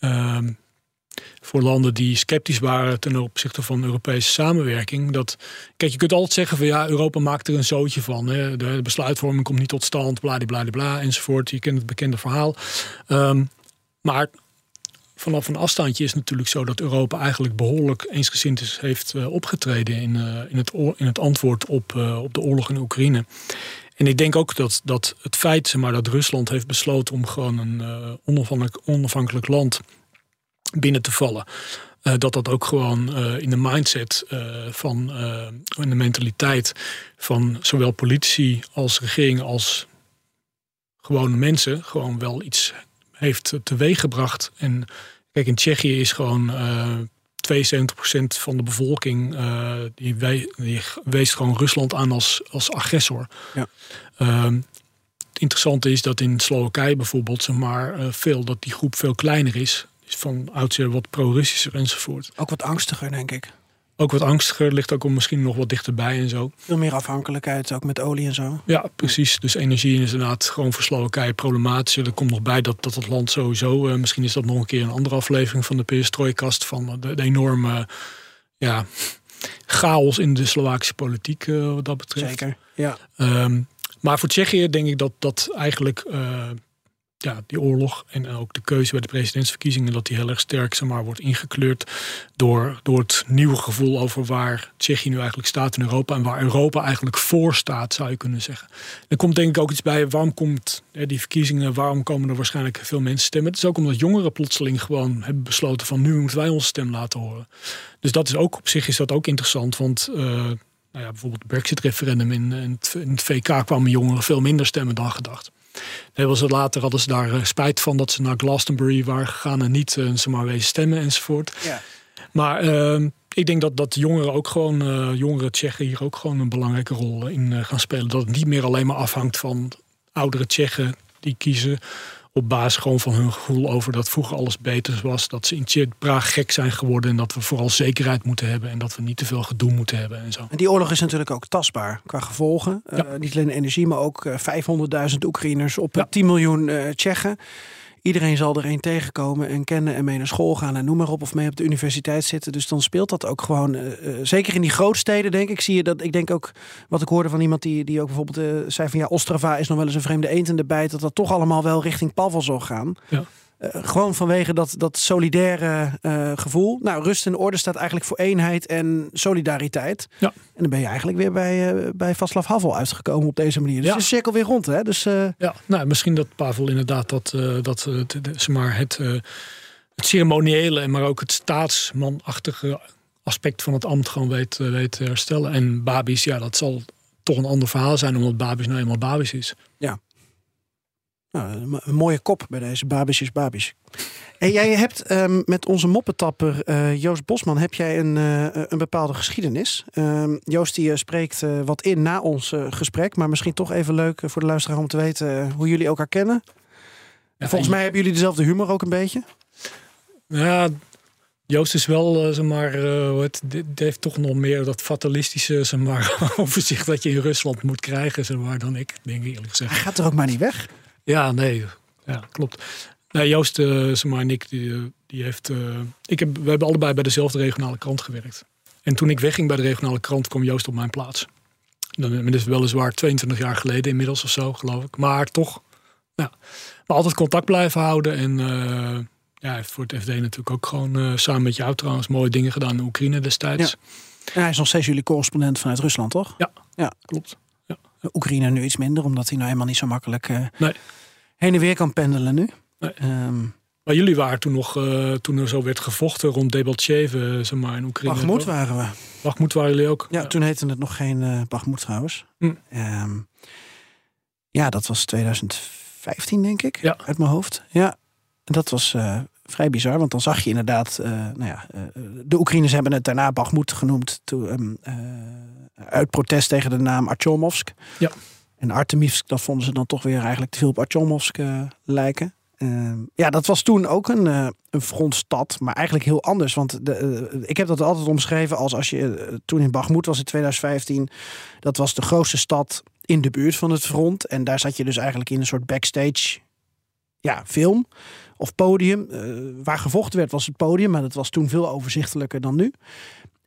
um, voor landen die sceptisch waren ten opzichte van Europese samenwerking. Dat, kijk, je kunt altijd zeggen van ja, Europa maakt er een zootje van. Hè. De besluitvorming komt niet tot stand, bla enzovoort. Je kent het bekende verhaal. Um, maar vanaf een afstandje is het natuurlijk zo dat Europa eigenlijk behoorlijk eensgezind is, heeft uh, opgetreden in, uh, in, het, in het antwoord op, uh, op de oorlog in Oekraïne. En ik denk ook dat, dat het feit zeg maar, dat Rusland heeft besloten om gewoon een onafhankelijk, onafhankelijk land binnen te vallen. Dat dat ook gewoon in de mindset van, in de mentaliteit van zowel politici als regeringen als gewone mensen gewoon wel iets heeft teweeggebracht. En kijk, in Tsjechië is gewoon 72% van de bevolking die, wij, die weest gewoon Rusland aan als, als agressor. Ja. Ehm, het interessante is dat in Slowakije bijvoorbeeld, zeg maar, veel dat die groep veel kleiner is van oudsher wat pro-Russischer enzovoort. Ook wat angstiger, denk ik. Ook wat angstiger. Ligt ook misschien nog wat dichterbij en zo. Veel meer afhankelijkheid, ook met olie en zo. Ja, precies. Dus energie is inderdaad gewoon voor Slowakije problematisch. Er komt nog bij dat, dat het land sowieso... misschien is dat nog een keer een andere aflevering van de perestrojkast... van de, de enorme ja, chaos in de Slovaakse politiek wat dat betreft. Zeker, ja. Um, maar voor Tsjechië denk ik dat dat eigenlijk uh, ja, die oorlog en ook de keuze bij de presidentsverkiezingen, dat die heel erg sterk zeg maar, wordt ingekleurd door, door het nieuwe gevoel over waar Tsjechië nu eigenlijk staat in Europa en waar Europa eigenlijk voor staat, zou je kunnen zeggen. Er komt denk ik ook iets bij, waarom komt hè, die verkiezingen, waarom komen er waarschijnlijk veel mensen stemmen? Het is ook omdat jongeren plotseling gewoon hebben besloten van nu moeten wij onze stem laten horen. Dus dat is ook op zich is dat ook interessant, want uh, nou ja, bijvoorbeeld het Brexit-referendum in, in het VK kwamen jongeren veel minder stemmen dan gedacht. Nee, was later hadden ze daar eh, spijt van dat ze naar Glastonbury waren gegaan en niet uh, ze maar wezen stemmen enzovoort. Ja. Maar uh, ik denk dat, dat jongeren ook gewoon, uh, jongere Tsjechen hier ook gewoon een belangrijke rol in gaan spelen. Dat het niet meer alleen maar afhangt van oudere Tsjechen die kiezen op basis gewoon van hun gevoel over dat vroeger alles beter was. Dat ze in Praag gek zijn geworden en dat we vooral zekerheid moeten hebben en dat we niet te veel gedoe moeten hebben en zo. En die oorlog is natuurlijk ook tastbaar qua gevolgen. Ja. Uh, niet alleen energie, maar ook 500.000 Oekraïners op ja. 10 miljoen uh, Tsjechen. Iedereen zal er een tegenkomen en kennen en mee naar school gaan en noem maar op. Of mee op de universiteit zitten. Dus dan speelt dat ook gewoon. Uh, zeker in die grootsteden, denk ik. Zie je dat. Ik denk ook wat ik hoorde van iemand die, die ook bijvoorbeeld uh, zei van ja, Ostrava is nog wel eens een vreemde eend in de bijt. Dat dat toch allemaal wel richting Pavel zal gaan. Ja. Uh, gewoon vanwege dat, dat solidaire uh, gevoel. Nou, rust en orde staat eigenlijk voor eenheid en solidariteit. Ja. En dan ben je eigenlijk weer bij, uh, bij Václav Havel uitgekomen op deze manier. Dus ja. de cirkel weer rond. Hè? Dus, ja, nou, misschien dat Pavel inderdaad dat, dat zeg maar het, het ceremoniële, maar ook het staatsmanachtige aspect van het ambt gewoon weet, weet te herstellen. En Babis, ja, dat zal toch een ander verhaal zijn, omdat Babis nou eenmaal Babis is. Ja. Nou, een mooie kop bij deze Babis is Babis. En jij hebt um, met onze moppetapper uh, Joost Bosman heb jij een, uh, een bepaalde geschiedenis. Um, Joost die uh, spreekt wat in na ons gesprek, maar misschien toch even leuk voor de luisteraar om te weten hoe jullie elkaar kennen. Ja, Volgens mij hebben jullie dezelfde humor ook een beetje. Ja, Joost is wel, zeg maar, het, heeft toch nog meer dat fatalistische zeg maar, overzicht dat je in Rusland moet krijgen, zeg maar, dan ik, denk ik eerlijk gezegd. Hij gaat er ook maar niet weg. Ja, nee, ja, klopt. Nee, Joost uh, zeg en ik, die, die heeft. Uh, ik heb, we hebben allebei bij dezelfde regionale krant gewerkt. En toen ik wegging bij de regionale krant, kwam Joost op mijn plaats. Dat is weliswaar 22 jaar geleden inmiddels of zo, geloof ik. Maar toch, ja. Maar altijd contact blijven houden. En uh, ja, hij heeft voor het FD natuurlijk ook gewoon samen met jou trouwens mooie dingen gedaan in Oekraïne destijds. Ja. En hij is nog steeds jullie correspondent vanuit Rusland, toch? Ja, ja. klopt. Ja. Oekraïne nu iets minder, omdat hij nou helemaal niet zo makkelijk nee. Heen en weer kan pendelen nu. Nee. Um, maar jullie waren toen nog, uh, toen er zo werd gevochten rond Debaltseve, zeg maar, in Oekraïne. Bakhmut waren we. Bakhmut waren jullie ook? Ja, ja. toen heette het nog geen uh, trouwens. Hm. Um, ja, dat was 2015 denk ik, ja. uit mijn hoofd. Ja, en dat was uh, vrij bizar, want dan zag je inderdaad, nou ja, de Oekraïners hebben het daarna Bakhmut genoemd, toen, um, uit protest tegen de naam Artyomovsk. Ja. En Artemivsk, dat vonden ze dan toch weer eigenlijk te veel op Artyomovsk uh, lijken. Uh, ja, dat was toen ook een, uh, een frontstad, maar eigenlijk heel anders. Want de, uh, ik heb dat altijd omschreven als als je toen in Bagmoed was in 2015. Dat was de grootste stad in de buurt van het front. En daar zat je dus eigenlijk in een soort backstage ja, film of podium. waar gevochten werd was het podium, maar dat was toen veel overzichtelijker dan nu.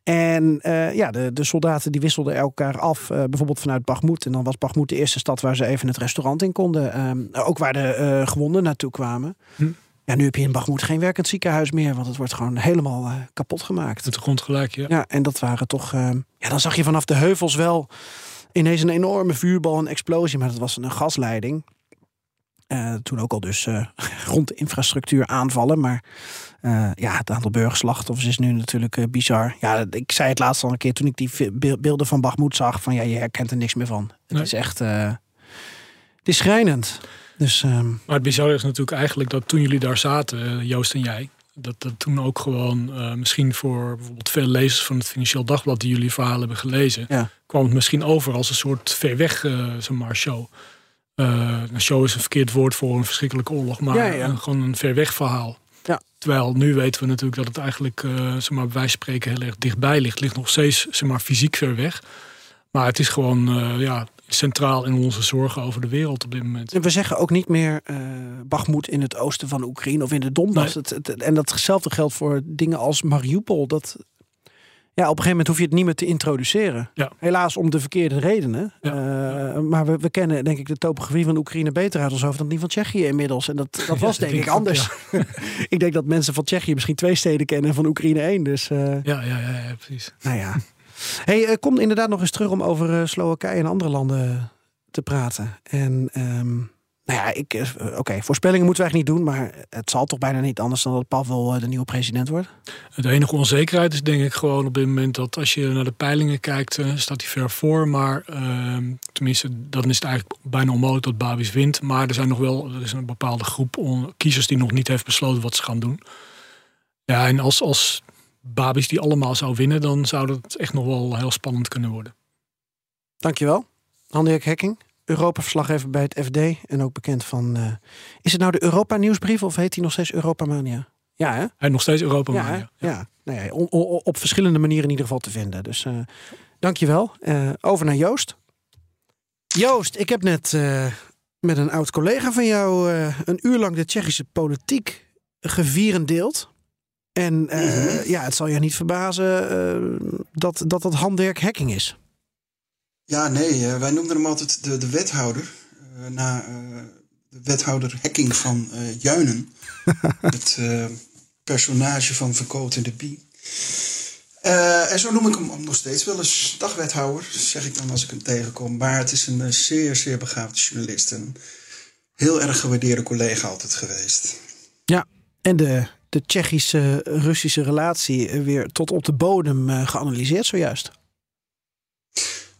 En uh, ja, de, de soldaten die wisselden elkaar af, uh, bijvoorbeeld vanuit Bagmoed. En dan was Bagmoed de eerste stad waar ze even het restaurant in konden. Um, ook waar de uh, gewonden naartoe kwamen. Hm. Ja, nu heb je in Bagmoed geen werkend ziekenhuis meer, want het wordt gewoon helemaal kapot gemaakt. De grond gelijk, ja. Ja, en dat waren toch. ehm, ja, dan zag je vanaf de heuvels wel ineens een enorme vuurbal, een explosie, maar dat was een gasleiding. Toen ook al dus uh, rond de infrastructuur aanvallen. Maar uh, ja, het aantal burgerslachtoffers is nu natuurlijk bizar. Ja, ik zei het laatst al een keer toen ik die beelden van Bagmoed zag. Van ja, je herkent er niks meer van. Het Nee. is echt... het is schrijnend. Dus, ehm, Maar het bizarre is natuurlijk eigenlijk dat toen jullie daar zaten, Joost en jij... dat dat toen ook gewoon, misschien voor bijvoorbeeld veel lezers van het Financieel Dagblad... die jullie verhalen hebben gelezen... Ja. kwam het misschien over als een soort ver weg zeg maar, show... Uh, een show is een verkeerd woord voor een verschrikkelijke oorlog, maar Ja, ja. Een, gewoon een ver weg verhaal. Ja. Terwijl nu weten we natuurlijk dat het eigenlijk, uh, zeg maar, wij spreken heel erg dichtbij ligt. Ligt nog steeds zeg maar, fysiek ver weg. Maar het is gewoon ja, centraal in onze zorgen over de wereld op dit moment. En we zeggen ook niet meer uh, Bagmoed in het oosten van Oekraïne of in de Donbass. Het, en datzelfde geldt voor dingen als Mariupol. Dat, ja, op een gegeven moment hoef je het niet meer te introduceren. Ja. Helaas om de verkeerde redenen. Uh, maar we, we, kennen denk ik de topografie van Oekraïne beter uit ons hoofd dan die van Tsjechië inmiddels. En dat, dat was denk ik anders. ik denk dat mensen van Tsjechië misschien twee steden kennen en van Oekraïne één. Dus, uh, ja, ja, ja, ja, precies. Nou ja. Hey, uh, kom inderdaad nog eens terug om over Slowakije en andere landen te praten. En um, nou ja, ik, eh, oké, voorspellingen moeten we eigenlijk niet doen, maar het zal toch bijna niet anders dan dat Pavel eh, de nieuwe president wordt? De enige onzekerheid is denk ik gewoon op dit moment dat als je naar de peilingen kijkt, staat hij ver voor. Maar uh, tenminste, dan is het eigenlijk bijna onmogelijk dat Babis wint. Maar er zijn nog wel er is een bepaalde groep kiezers die nog niet heeft besloten wat ze gaan doen. Ja, en als, als Babis die allemaal zou winnen, dan zou dat echt nog wel heel spannend kunnen worden. Dankjewel. Handirk Hekking, Europa-verslaggever bij het FD en ook bekend van... Uh, is het nou de Europa-nieuwsbrief of heet hij nog steeds Europa-mania? Ja, hè? Hij nog steeds Europa-mania. Ja, ja. ja. Nou ja op verschillende manieren in ieder geval te vinden. Dus uh, dankjewel. Uh, over naar Joost. Joost, ik heb net met een oud collega van jou... een uur lang de Tsjechische politiek gevierendeeld. En mhm. ja, het zal je niet verbazen dat, dat dat handwerk hacking is. Ja, nee, eh, wij noemden hem altijd de, de wethouder. Uh, na uh, de wethouder Hekking van Juinen. het personage van Verkoot en de Bie. en zo noem ik hem nog steeds wel eens dagwethouder, zeg ik dan als ik hem tegenkom. Maar het is een zeer, zeer begaafde journalist. En heel erg gewaardeerde collega altijd geweest. Ja, en de, de Tsjechische-Russische relatie weer tot op de bodem geanalyseerd zojuist.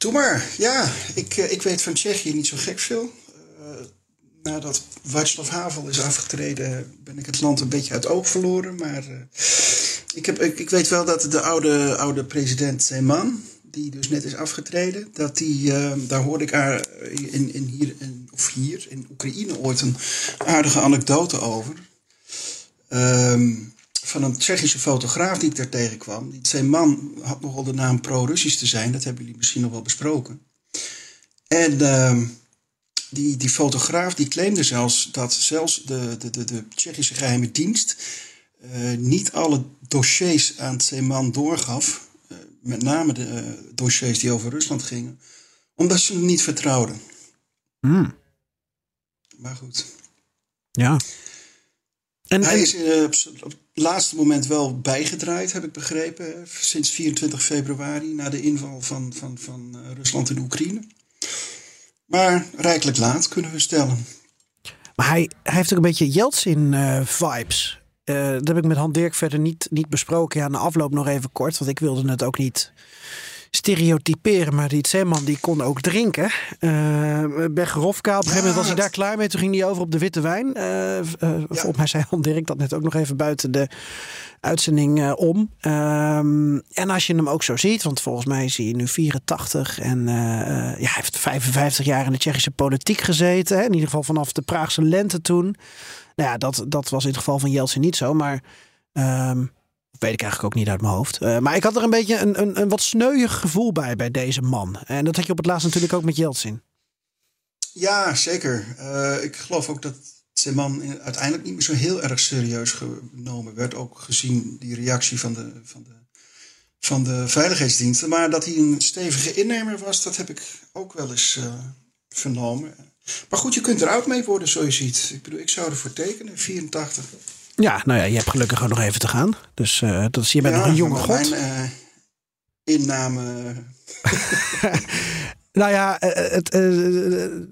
Doe maar. Ja, ik, eh, ik weet van Tsjechië niet zo gek veel. Uh, nadat Václav Havel is afgetreden, ben ik het land een beetje uit oog verloren. Maar uh, ik, heb, ik, ik, weet wel dat de oude, oude president Zeman, die dus net is afgetreden, dat die, daar hoorde ik haar in, in hier, in, of hier in Oekraïne ooit een aardige anekdote over. Um, van een Tsjechische fotograaf die ik daar tegenkwam. Die, zijn man had nogal de naam pro-Russisch te zijn. Dat hebben jullie misschien nog wel besproken. En uh, die, die fotograaf die claimde zelfs dat zelfs de, de, de, de Tsjechische geheime dienst uh, niet alle dossiers aan Zeeman doorgaf. Uh, met name de uh, dossiers die over Rusland gingen. Omdat ze hem niet vertrouwden. Mm. Maar goed. Ja. En, Hij is op het laatste moment wel bijgedraaid, heb ik begrepen. Sinds 24 februari, na de inval van, van, van Rusland in Oekraïne. Maar rijkelijk laat, kunnen we stellen. Maar hij, hij heeft ook een beetje Jeltsin-vibes. Uh, dat heb ik met Han Dirk verder niet, niet besproken. Ja, na afloop nog even kort, want ik wilde het ook niet stereotyperen, maar die Zeeman die kon ook drinken. Uh, Bergerovka, op een gegeven moment was hij daar klaar mee. Toen ging hij over op de witte wijn. Uh, uh, ja. Volgens mij zei Han Dirk dat net ook nog even buiten de uitzending om. Um, en als je hem ook zo ziet, want volgens mij is hij nu 84 en ja, hij heeft 55 jaar in de Tsjechische politiek gezeten. Hè? In ieder geval vanaf de Praagse lente toen. Nou ja, dat, dat was in het geval van Jeltsin niet zo, maar... Um, weet ik eigenlijk ook niet uit mijn hoofd. Uh, maar ik had er een beetje een, een, een wat sneuig gevoel bij, bij deze man. En dat had je op het laatst natuurlijk ook met Jeltsin. Ja, zeker. Uh, ik geloof ook dat man uiteindelijk niet meer zo heel erg serieus genomen werd. Ook gezien die reactie van de, van de, van de veiligheidsdiensten. Maar dat hij een stevige innemer was, dat heb ik ook wel eens uh, vernomen. Maar goed, je kunt er oud mee worden, zoals je ziet. Ik bedoel, ik zou ervoor tekenen, 84. Ja, nou ja, je hebt gelukkig ook nog even te gaan. Dus uh, dat is, je bent nog een jonge god. Mijn uh, inname. nou ja, eh, het,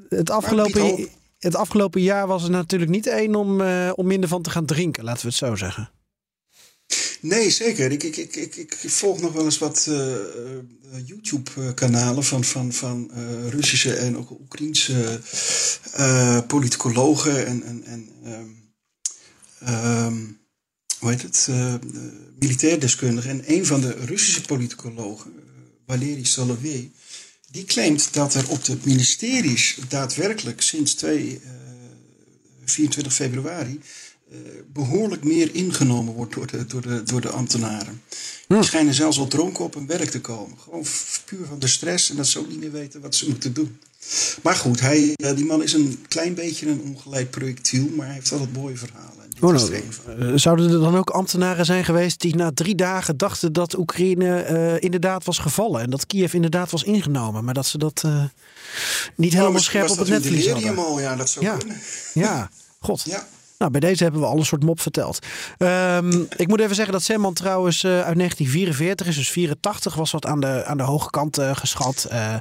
het, afgelopen, het afgelopen jaar was er natuurlijk niet één om, om minder van te gaan drinken, laten we het zo zeggen. Nee, zeker. Ik, ik, ik, ik, ik volg nog wel eens wat uh, YouTube-kanalen van, van, van uh, Russische en ook Oekraïense uh, politicologen en, en, en um, um, hoe heet het, uh, militair deskundige. En een van de Russische politicologen, uh, Valery Solovey, die claimt dat er op de ministeries daadwerkelijk sinds 2, uh, 24 februari behoorlijk meer ingenomen wordt door de, door de, door de ambtenaren. Die schijnen zelfs al dronken op hun werk te komen. Gewoon puur van de stress en dat ze ook niet meer weten wat ze moeten doen. Maar goed, hij, die man is een klein beetje een ongeleid projectiel, maar hij heeft altijd mooie verhalen. Oh, nou, zouden er dan ook ambtenaren zijn geweest die na drie dagen dachten dat Oekraïne uh, inderdaad was gevallen en dat Kiev inderdaad was ingenomen, maar dat ze dat uh, niet helemaal scherp op het netvlies hadden? Al, ja, dat zou ja. kunnen. Ja, god. Ja. Nou, bij deze hebben we al een soort mop verteld. Um, ik moet even zeggen dat Zeeman trouwens uh, uit 1944 is. Dus 84 was wat aan de, aan de hoge kant uh, geschat. Uh,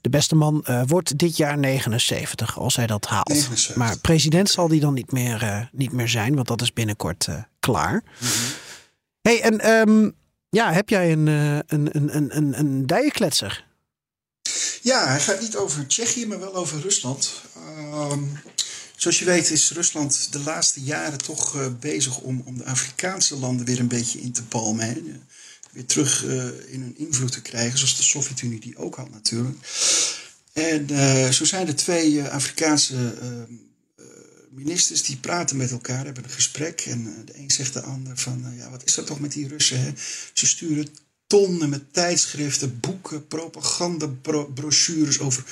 de beste man wordt dit jaar 79, als hij dat haalt. 79. Maar president zal die dan niet meer, niet meer zijn, want dat is binnenkort klaar. Mm -hmm. hey, en um, ja, heb jij een, een, een, een, een, een dijenkletser? Ja, hij gaat niet over Tsjechië, maar wel over Rusland. Um, Zoals je weet is Rusland de laatste jaren toch uh, bezig om, om de Afrikaanse landen weer een beetje in te palmen. Hè? Weer terug uh, in hun invloed te krijgen, zoals de Sovjet-Unie die ook had natuurlijk. En uh, zo zijn er twee Afrikaanse ministers die praten met elkaar, hebben een gesprek. En de een zegt de ander van, ja, wat is dat toch met die Russen? Hè? Ze sturen tonnen met tijdschriften, boeken, propagandabrochures over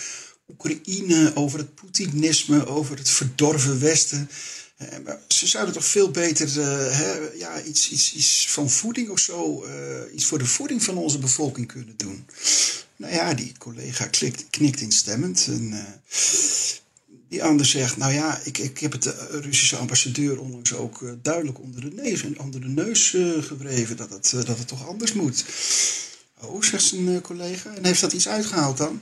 Oekraïne, over het Poetinisme, over het verdorven Westen. Maar ze zouden toch veel beter uh, hè, ja, iets, iets, iets van voeding of zo, uh, iets voor de voeding van onze bevolking kunnen doen. Nou ja, die collega klikt, knikt instemmend. En, die ander zegt, nou ja, ik, ik heb het de Russische ambassadeur onlangs ook duidelijk onder de neus, onder de neus gewreven dat het, dat het toch anders moet. Oh, zegt zijn eh, collega. En heeft dat iets uitgehaald dan?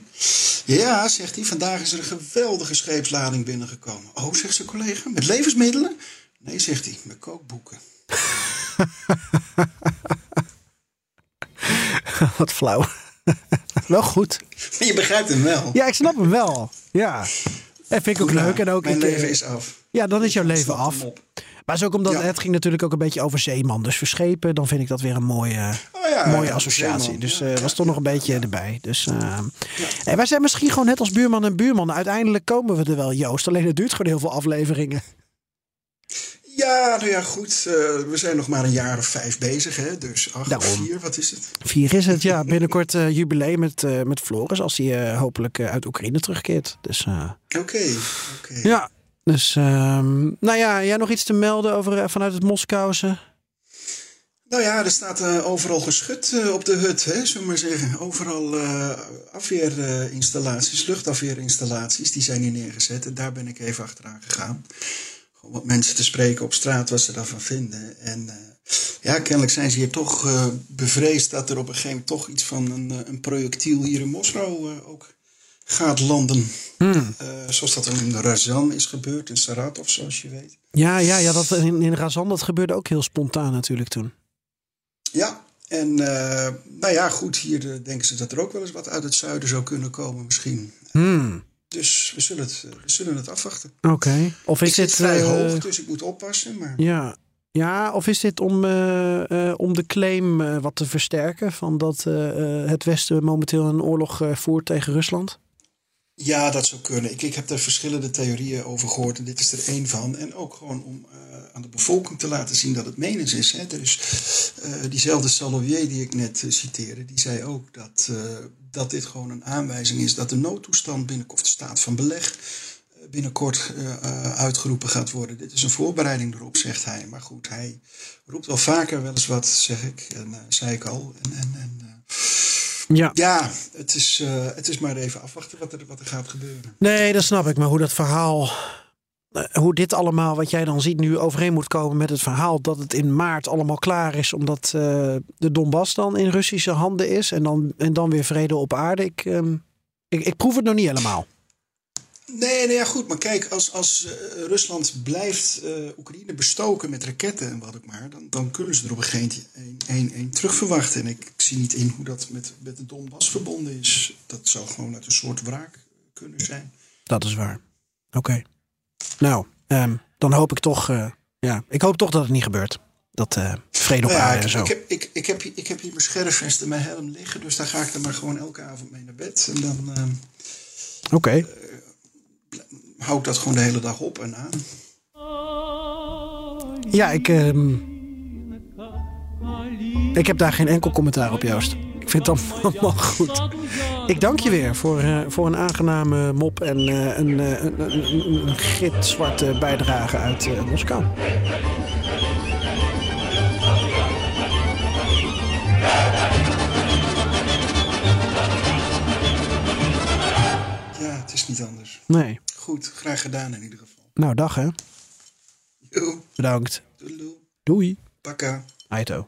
Ja, zegt hij. Vandaag is er een geweldige scheepslading binnengekomen. Oh, zegt zijn collega. Met levensmiddelen? Nee, zegt hij. Met kookboeken. Wat flauw. wel goed. Je begrijpt hem wel. Ja, ik snap hem wel. Ja. Dat vind ik ook leuk. En ook mijn leven is af. Ja, dan is jouw leven af. Maar is ook omdat het ging natuurlijk ook een beetje over zeeman. Dus verschepen, dan vind ik dat weer een mooie, oh ja, mooie associatie. Dus uh, was toch nog een beetje erbij. Dus uh, en wij zijn misschien gewoon net als buurman en buurman. Uiteindelijk komen we er wel, Joost. Alleen het duurt gewoon heel veel afleveringen. Ja, nou ja, goed. Uh, we zijn nog maar een jaar of vijf bezig, hè? Dus acht Daarom. vier, wat is het? Vier is het, ja. Binnenkort uh, jubileum met, uh, met Floris, als hij hopelijk uit Oekraïne terugkeert. Dus, Oké. Okay. Ja, dus, um, nou ja, jij nog iets te melden over, eh, vanuit het Moskouwse? Nou ja, er staat uh, overal geschut uh, op de hut, hè, zullen we maar zeggen. Overal uh, afweerinstallaties, luchtafweerinstallaties, die zijn hier neergezet. En daar ben ik even achteraan gegaan. Gewoon wat mensen te spreken op straat, wat ze daarvan vinden. En ja, kennelijk zijn ze hier toch bevreesd dat er op een gegeven moment toch iets van een, een projectiel hier in Moskou ook gaat landen. Hmm. Uh, zoals dat in Razan is gebeurd, in Saratov, zoals je weet. Ja, ja, ja dat in, in Razan dat gebeurde ook heel spontaan natuurlijk toen. Ja, en uh, nou ja, goed, hier uh, denken ze dat er ook wel eens wat uit het zuiden zou kunnen komen misschien. Hmm. Dus we zullen het, we zullen het afwachten. Oké. Okay. Of is dit vrij hoog, dus ik moet oppassen. Maar... Ja. Ja, of is dit om, om de claim wat te versterken van dat het Westen momenteel een oorlog voert tegen Rusland? Ja, dat zou kunnen. Ik, ik heb daar verschillende theorieën over gehoord en dit is er één van. En ook gewoon om aan de bevolking te laten zien dat het menens is. Hè. Dus uh, diezelfde Salovier die ik net citeerde, die zei ook dat, dat dit gewoon een aanwijzing is dat de noodtoestand binnenkort, of de staat van beleg, binnenkort uitgeroepen gaat worden. Dit is een voorbereiding erop, zegt hij. Maar goed, hij roept wel vaker wel eens wat, zeg ik, en zei ik al. En, en, en ja, ja het, is, uh, het is maar even afwachten wat er, wat er gaat gebeuren. Nee, dat snap ik. Maar hoe dat verhaal, uh, hoe dit allemaal wat jij dan ziet nu overeen moet komen met het verhaal dat het in maart allemaal klaar is omdat uh, de Donbass dan in Russische handen is en dan, en dan weer vrede op aarde. Ik, um, ik, ik proef het nog niet helemaal. Nee, nee, ja, goed. Maar kijk, als, als uh, Rusland blijft uh, Oekraïne bestoken met raketten en wat ook maar, dan, dan kunnen ze er op een gegeven moment een, terugverwachten. En ik, ik, zie niet in hoe dat met, met de Donbass verbonden is. Dat zou gewoon uit een soort wraak kunnen zijn. Dat is waar. Oké. Okay. Nou, um, dan hoop ik toch, uh, ja, ik hoop toch dat het niet gebeurt. Dat vrede op nou ja, aarde en zo. Ik heb, ik, ik, heb, ik heb hier mijn scherfvest en mijn helm liggen, dus daar ga ik dan maar gewoon elke avond mee naar bed. En dan. Oké. Okay hou ik dat gewoon de hele dag op en aan. Ja, ik. ehm, ik heb daar geen enkel commentaar op, Joost. Ik vind het allemaal goed. Ik dank je weer voor, eh, voor een aangename mop en eh, een, eh, een, een, een, een gitzwarte bijdrage uit Moskou. Ja, het is niet anders. Nee. Goed, graag gedaan in ieder geval. Nou, dag hè. Yo, Bedankt. doedeloe, Doei. pakka. Aito.